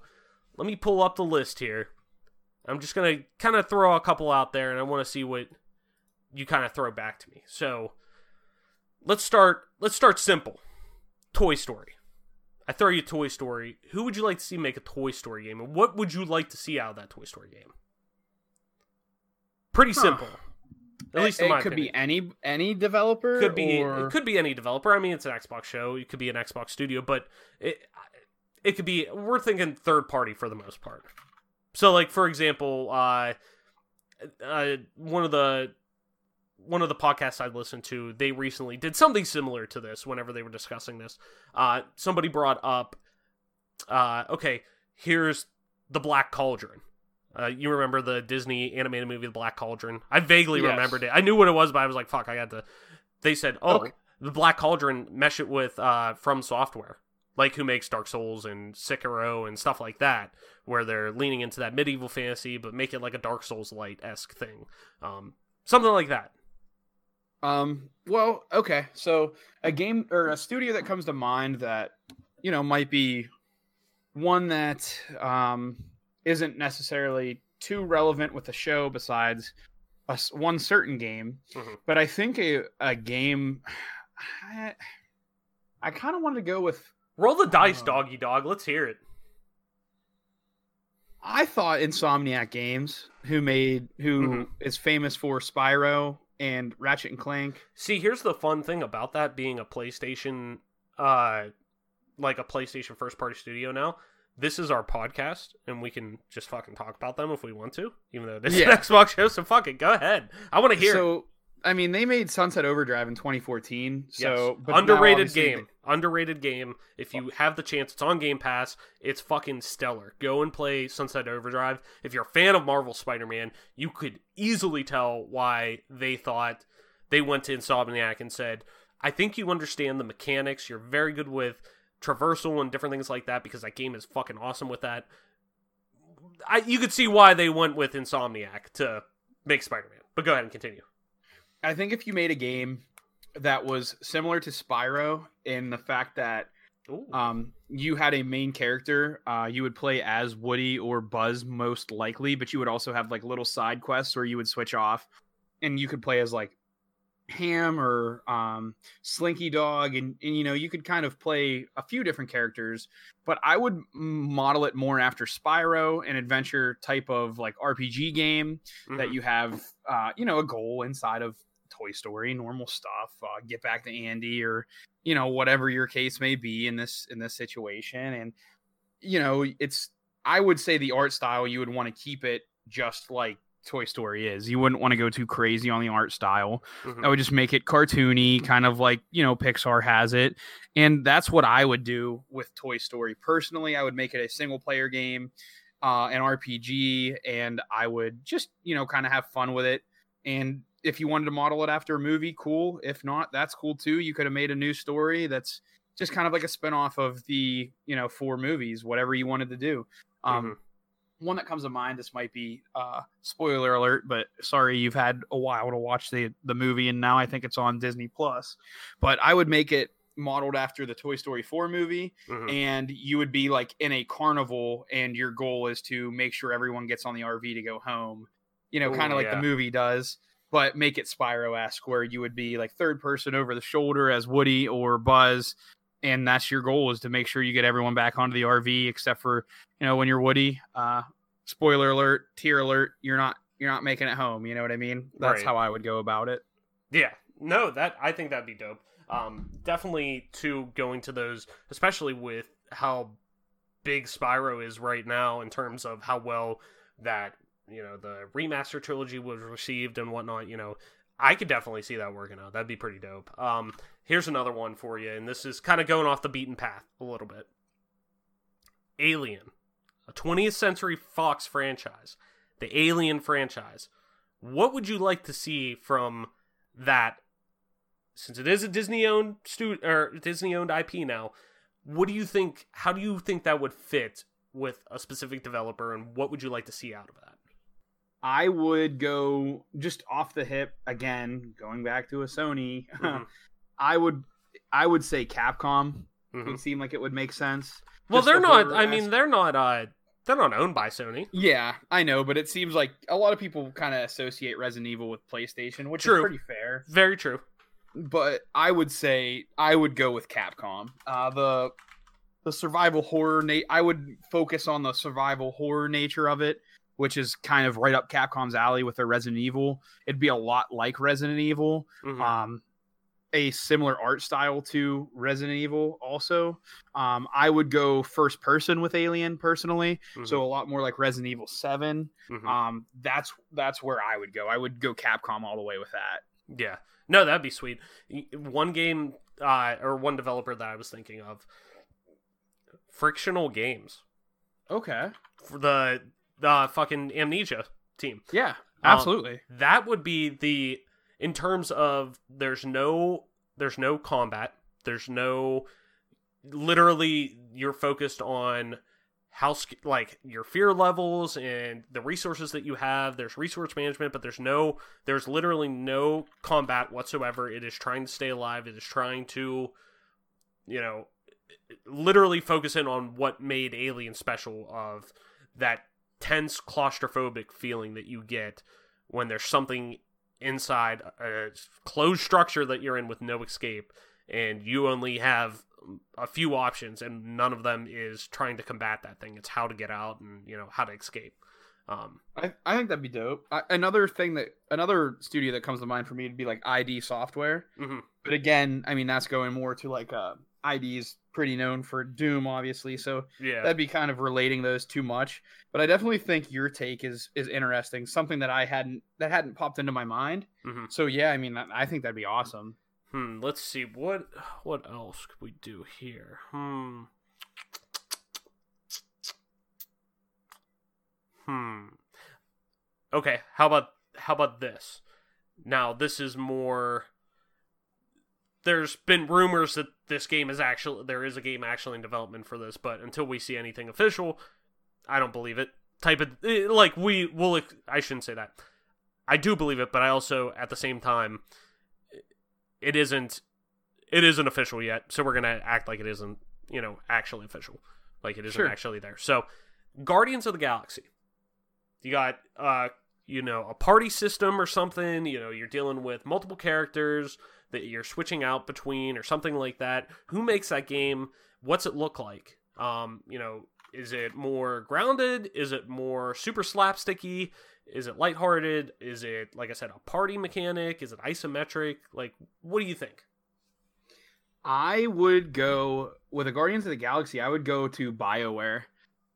S1: let me pull up the list here i'm just going to kind of throw a couple out there and i want to see what you kind of throw back to me so let's start let's start simple toy story i throw you toy story who would you like to see make a toy story game and what would you like to see out of that toy story game pretty
S4: Huh.
S1: simple at least in
S4: it could
S1: opinion.
S4: be any any developer.
S1: could be
S4: or...
S1: it could be any developer. I mean, it's an Xbox show. It could be an Xbox studio, but it it could be. We're thinking third party for the most part. So, like for example, uh, uh, one of the one of the podcasts I listened to, they recently did something similar to this. Whenever they were discussing this, uh, somebody brought up, uh, okay, here's the Black Cauldron. Uh, you remember the Disney animated movie, The Black Cauldron? I vaguely
S4: Yes.
S1: remembered it. I knew what it was, but I was like, "Fuck, I got to." They said, "Oh,
S4: Okay.
S1: the Black Cauldron, mesh it with uh, From Software, like who makes Dark Souls and Sekiro and stuff like that, where they're leaning into that medieval fantasy, but make it like a Dark Souls light esque thing, um, something like that."
S4: Um. Well, okay. So a game or a studio that comes to mind that you know might be one that um isn't necessarily too relevant with the show besides a one certain game,
S1: Mhm.
S4: but I think a a game. [sighs] I, I kind of wanted to go with.
S1: Roll the dice,
S4: Uh,
S1: doggy dog. Let's hear it.
S4: I thought Insomniac Games, who made who is
S1: Mhm.
S4: famous for Spyro and Ratchet and Clank.
S1: See, here's the fun thing about that being a PlayStation, uh, like a PlayStation first party studio now. This is our podcast, and we can just fucking talk about them if we want to, even though this
S4: Yeah.
S1: is [laughs] an Xbox show. So fuck it, go ahead. I want to hear.
S4: so I mean, they made Sunset Overdrive in 2014. So
S1: yes.
S4: but
S1: underrated game, underrated game. If you have the chance, it's on Game Pass. It's fucking stellar. Go and play Sunset Overdrive. If you're a fan of Marvel Spider-Man, you could easily tell why they thought they went to Insomniac and said, "I think you understand the mechanics. You're very good with traversal and different things like that because that game is fucking awesome with that." I, you could see why they went with Insomniac to make Spider-Man. But go ahead and continue.
S4: I think if you made a game that was similar to Spyro in the fact that
S1: Ooh.
S4: um, you had a main character, uh, you would play as Woody or Buzz most likely, but you would also have like little side quests where you would switch off, and you could play as like Ham or um, Slinky Dog, and, and you know you could kind of play a few different characters. But I would model it more after Spyro, an adventure type of like RPG game that
S1: Mhm.
S4: you have uh, you know a goal inside of toy story normal stuff uh, get back to andy or you know whatever your case may be in this in this situation. And you know it's i would say the art style you would want to keep it just like toy story is. You wouldn't want to go too crazy on the art style.
S1: Mhm.
S4: i would just make it cartoony kind of like you know pixar has it. And that's what i would do with toy story. Personally i would make it a single player game uh, an RPG, and I would just you know kind of have fun with it. And if you wanted to model it after a movie, cool. If not, that's cool too. You could have made a new story that's just kind of like a spinoff of the you know four movies, whatever you wanted to do. Um, one that comes to mind. This might be uh, spoiler alert, but sorry, you've had a while to watch the the movie, and now I think it's on Disney Plus. But I would make it modeled after the Toy Story 4 movie,
S1: Mhm.
S4: and you would be like in a carnival, and your goal is to make sure everyone gets on the RV to go home. You know, kind of like
S1: yeah.
S4: the movie does, but make it Spyro esque, where you would be like third person over the shoulder as Woody or Buzz. And that's your goal is to make sure you get everyone back onto the RV, except for you know when you're Woody. Uh, spoiler alert, tear alert. You're not you're not making it home. You know what I mean? That's
S1: Right.
S4: how I would go about it.
S1: Yeah, no, that I think that'd be dope. Um, definitely to going to those, especially with how big Spyro is right now in terms of how well that you know the remaster trilogy was received and whatnot. You know, I could definitely see that working out. That'd be pretty dope. Um, here's another one for you, and this is kind of going off the beaten path a little bit. Alien, a 20th Century Fox franchise, the Alien franchise. What would you like to see from that? Since it is a Disney owned stu- or Disney owned IP now, what do you think? How do you think that would fit with a specific developer, and what would you like to see out of that?
S4: I would go just off the hip again, going back to a Sony. [laughs]
S1: Mhm.
S4: I would I would say Capcom
S1: Mhm.
S4: would seem like it would make sense.
S1: Well, they're
S4: the
S1: not. I mean, they're not. Uh, they're not owned by Sony.
S4: Yeah, I know, but it seems like a lot of people kind of associate Resident Evil with PlayStation, which
S1: True.
S4: is pretty fair.
S1: Very true.
S4: But I would say I would go with Capcom. Uh, the the survival horror na- I would focus on the survival horror nature of it, which is kind of right up Capcom's alley with their Resident Evil. It'd be a lot like Resident Evil.
S1: Mhm.
S4: um, a similar art style to Resident Evil. Also, um, I would go first person with Alien personally,
S1: Mhm.
S4: so a lot more like Resident Evil 7
S1: Mhm.
S4: Um, that's that's where I would go. I would go Capcom all the way with that.
S1: Yeah. No, that'd be sweet. One game uh, or one developer that I was thinking of, Frictional Games,
S4: Okay.
S1: for the the fucking Amnesia team.
S4: Yeah.
S1: Um,
S4: Absolutely.
S1: That would be the in terms of there's no there's no combat. There's no literally you're focused on how like your fear levels and the resources that you have there's resource management but there's no there's literally no combat whatsoever it is trying to stay alive it is trying to you know literally focus in on what made alien special of that tense claustrophobic feeling that you get when there's something inside a closed structure that you're in with no escape and you only have a few options and none of them is trying to combat that thing it's how to get out and you know how to escape um
S4: I, I think that'd be dope. I, another thing that another studio that comes to mind for me would be like ID Software.
S1: mhm.
S4: But again, I mean that's going more to like uh, is pretty known for Doom, obviously. So
S1: yeah.
S4: that'd be kind of relating those too much. But i definitely think your take is is interesting something that i hadn't that hadn't popped into my mind.
S1: Mhm.
S4: so yeah i mean i think that'd be awesome.
S1: Hmm let's see what what else could we do here? Hmm. Hmm. Okay how about how about this? Now this is more there's been rumors that this game is actually there is a game actually in development for this but until we see anything official i don't believe it. Type of eh, like we will i shouldn't say that. I do believe it but i also at the same time it isn't it isn't official yet so we're gonna act like it isn't you know actually official. Like it isn't
S4: Sure.
S1: actually there. So guardians of the galaxy. You got uh you know a party system or something you know you're dealing with multiple characters that you're switching out between or something like that. Who makes that game? What's it look like? Um you know is it more grounded? Is it more super slapsticky? Is it lighthearted? Is it like i said a party mechanic? Is it isometric? Like what do you think?
S4: I would go with the guardians of the galaxy i would go to bioware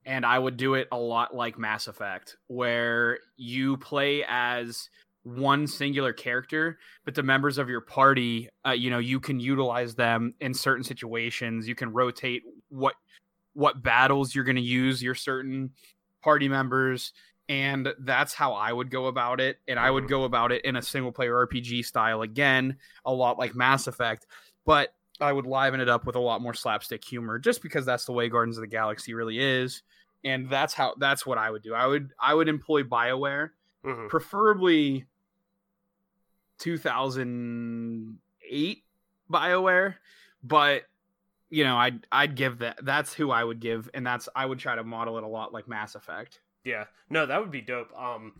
S4: and i would do it a lot like mass effect where you play as one singular character but the members of your party uh, you know you can utilize them in certain situations you can rotate what what battles you're going to use your certain party members and that's how i would go about it and i would
S1: Mhm.
S4: go about it in a single player rpg style again a lot like mass effect but i would liven it up with a lot more slapstick humor just because that's the way guardians of the galaxy really is and that's how that's what I would do. I would I would employ BioWare,
S1: Mhm.
S4: preferably 2008 BioWare, but you know, I'd I'd give that that's who I would give and that's I would try to model it a lot like Mass Effect.
S1: Yeah, no, that would be dope. Um,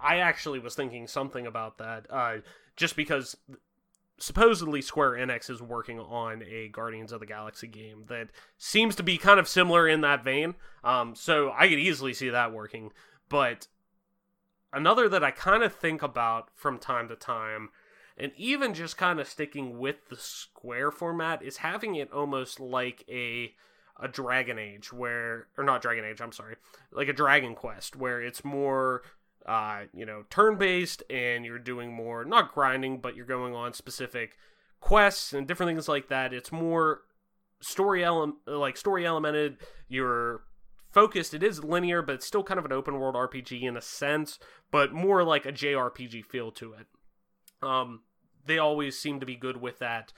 S1: I actually was thinking something about that. Uh, just because supposedly Square Enix is working on a Guardians of the Galaxy game that seems to be kind of similar in that vein. Um, so I could easily see that working. But another that I kind of think about from time to time, and even just kind of sticking with the Square format, is having it almost like a a Dragon Age where or not Dragon Age, I'm sorry, like a Dragon Quest where it's more uh, you know, turn based and you're doing more not grinding, but you're going on specific quests and different things like that. It's more story element like story elemented, you're focused. It is linear, but it's still kind of an open world RPG in a sense, but more like a JRPG feel to it. Um they always seem to be good with that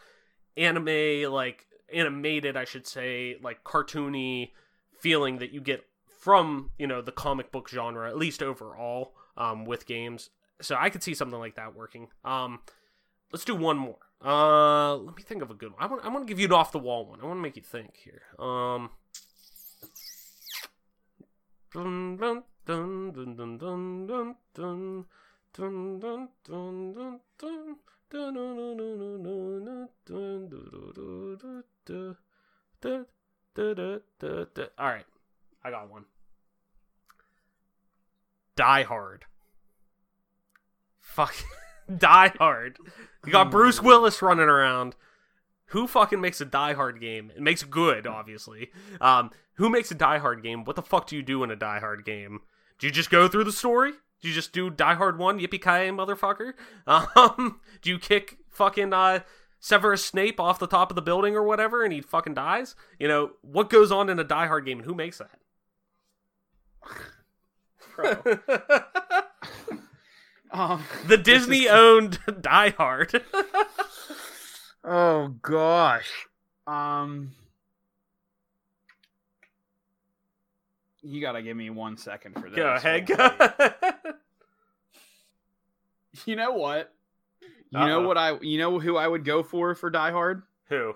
S1: anime like animated, I should say, like cartoony feeling that you get from you know the comic book genre, at least overall, um, with games. So I could see something like that working. Um, let's do one more. Uh, let me think of a good one. I want I want to give you an off the wall one. I want to make you think here. Um. Dun, dun, dun, dun, dun, dun, dun, dun, dun, dun, dun, dun, dun. Dun dun dun dun dun dun dun dun d All right, I got one. Die Hard. Fuck. Die Hard. You got Bruce Willis running around. Who fucking makes a Die Hard game? It makes good, obviously. Um, who makes a Die Hard game? What the fuck do you do in a Die Hard game? Do you just go through the story? Do you just do Die Hard 1, yippee ki motherfucker? Um, [laughs] do you kick fucking uh, Severus Snape off the top of the building or whatever and he fucking dies? You know, what goes on in a Die Hard game and who makes that?
S4: Bro. [laughs] [laughs] um,
S1: the Disney owned Die Hard.
S4: Oh gosh. Um You gotta give me one second for this.
S1: go ahead. [laughs] Go.
S4: You know what? You know
S1: Uh-oh.
S4: what I you know who I would go for for Die Hard?
S1: who?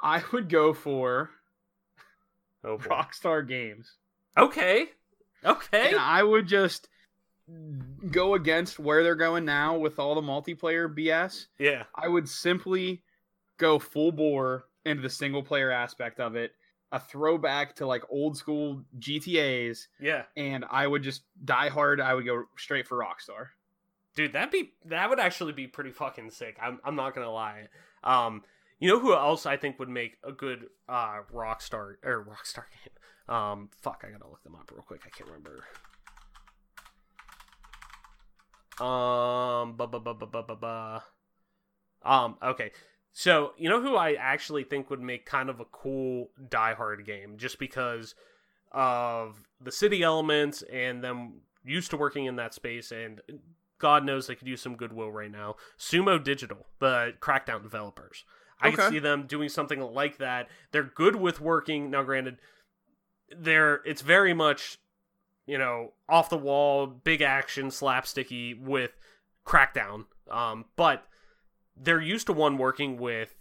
S4: I would go for
S1: Oh, boy.
S4: Rockstar Games.
S1: Okay. Okay.
S4: And I would just go against where they're going now with all the multiplayer BS.
S1: Yeah.
S4: I would simply go full bore into the single player aspect of it, a throwback to like old school GTAs,
S1: Yeah.
S4: and I would just die hard. I would go straight for Rockstar.
S1: Dude, that'd be that would actually be pretty fucking sick. I'm I'm not gonna lie. Um, you know who else I think would make a good uh Rockstar or Rockstar game? Um, fuck, I gotta look them up real quick. I can't remember. Um, ba ba ba ba ba ba ba. Um, okay. So you know who I actually think would make kind of a cool Die Hard game, just because of the city elements and them used to working in that space and God knows they could use some goodwill right now. Sumo Digital, the Crackdown developers. I could see them doing something like that. They're good with working. Now, granted, they're it's very much, you know, off the wall, big action, slapsticky with Crackdown. Um, but they're used to one working with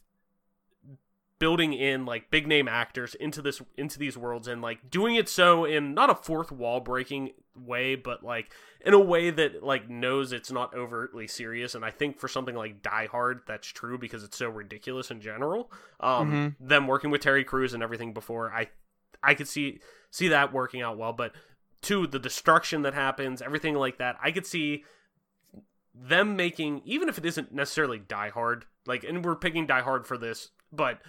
S1: building in like big name actors into this into these worlds and like doing it so in not a fourth wall breaking way but like in a way that like knows it's not overtly serious. And i think for something like die hard that's true because it's so ridiculous in general. Um them working with terry Crews and everything before i i could see see that working out well. But two the destruction that happens everything like that i could see them making even if it isn't necessarily die hard like and we're picking die hard for this but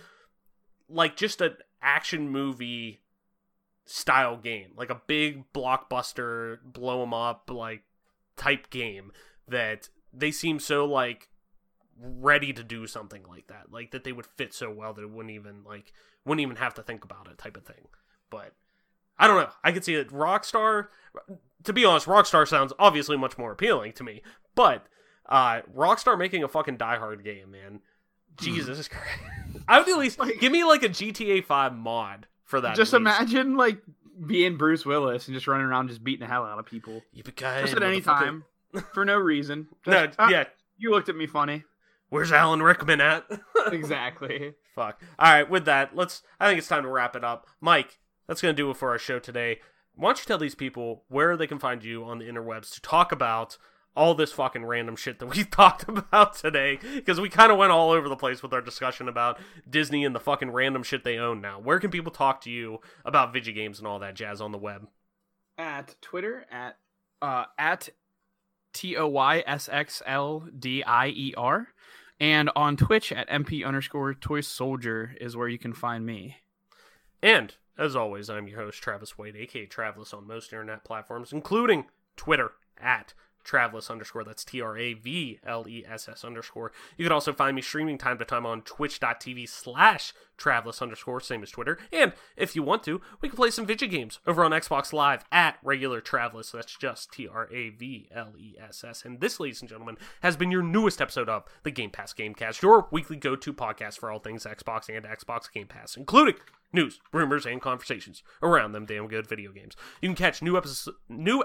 S1: like just an action movie style game like a big blockbuster blow 'em up like type game that they seem so like ready to do something like that like that they would fit so well that it wouldn't even like wouldn't even have to think about it type of thing. But i don't know i could see it rockstar to be honest rockstar sounds obviously much more appealing to me but uh rockstar making a fucking die hard game man jesus [laughs] christ i would at least
S4: Like-
S1: give me like a gta 5 mod for that
S4: Just imagine like being Bruce Willis and just running around just beating the hell out of people.
S1: Yippee-ki-yay,
S4: Just at any time. [laughs] For no reason.
S1: No,
S4: Just, "Ah,
S1: yeah.
S4: You looked at me funny.
S1: Where's Alan Rickman at? [laughs]
S4: Exactly.
S1: Fuck. All right, with that, let's. I think it's time to wrap it up. Mike, that's gonna do it for our show today. Why don't you tell these people where they can find you on the interwebs to talk about all this fucking random shit that we [laughs] talked about today? Because we kind of went all over the place with our discussion about Disney and the fucking random shit they own now. Where can people talk to you about video games and all that jazz on the web?
S4: At Twitter at uh at T O Y S X L D I E R. And on Twitch at MP underscore toy soldier is where you can find me.
S1: And as always, I'm your host, Travis Wade, aka Travless on most internet platforms, including Twitter at Travless underscore. That's T R A V L E S S underscore. You can also find me streaming time to time on twitch.tv slash Travless underscore, same as Twitter. And if you want to, we can play some video games over on Xbox Live at regular Travless. That's just T R A V L E S S. And this, ladies and gentlemen, has been your newest episode of the Game Pass Gamecast, your weekly go to podcast for all things Xbox and Xbox Game Pass, including news, rumors, and conversations around them damn good video games. You can catch new episodes, new.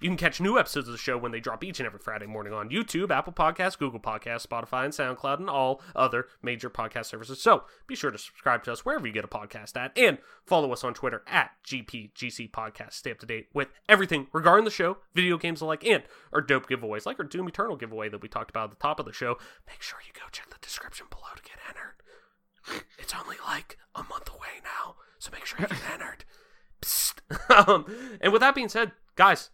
S1: You can catch new episodes of the show when they drop each and every Friday morning on YouTube, Apple Podcasts, Google Podcasts, Spotify, and SoundCloud, and all other major podcast services. So be sure to subscribe to us wherever you get a podcast at, and follow us on Twitter at GPGC Podcast. Stay up to date with everything regarding the show, video games alike, and our dope giveaways, like our Doom Eternal giveaway that we talked about at the top of the show. Make sure you go check the description below to get entered. It's only like a month away now, so make sure you get [laughs] entered. Psst. [laughs] um, and with that being said, guys,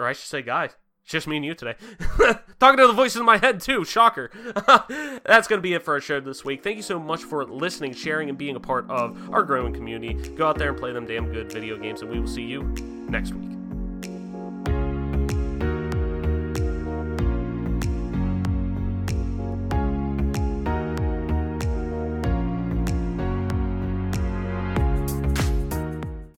S1: or I should say, guys, it's just me and you today. [laughs] Talking to the voices in my head, too. Shocker. [laughs] That's going to be it for our show this week. Thank you so much for listening, sharing, and being a part of our growing community. Go out there and play them damn good video games, and we will see you next week.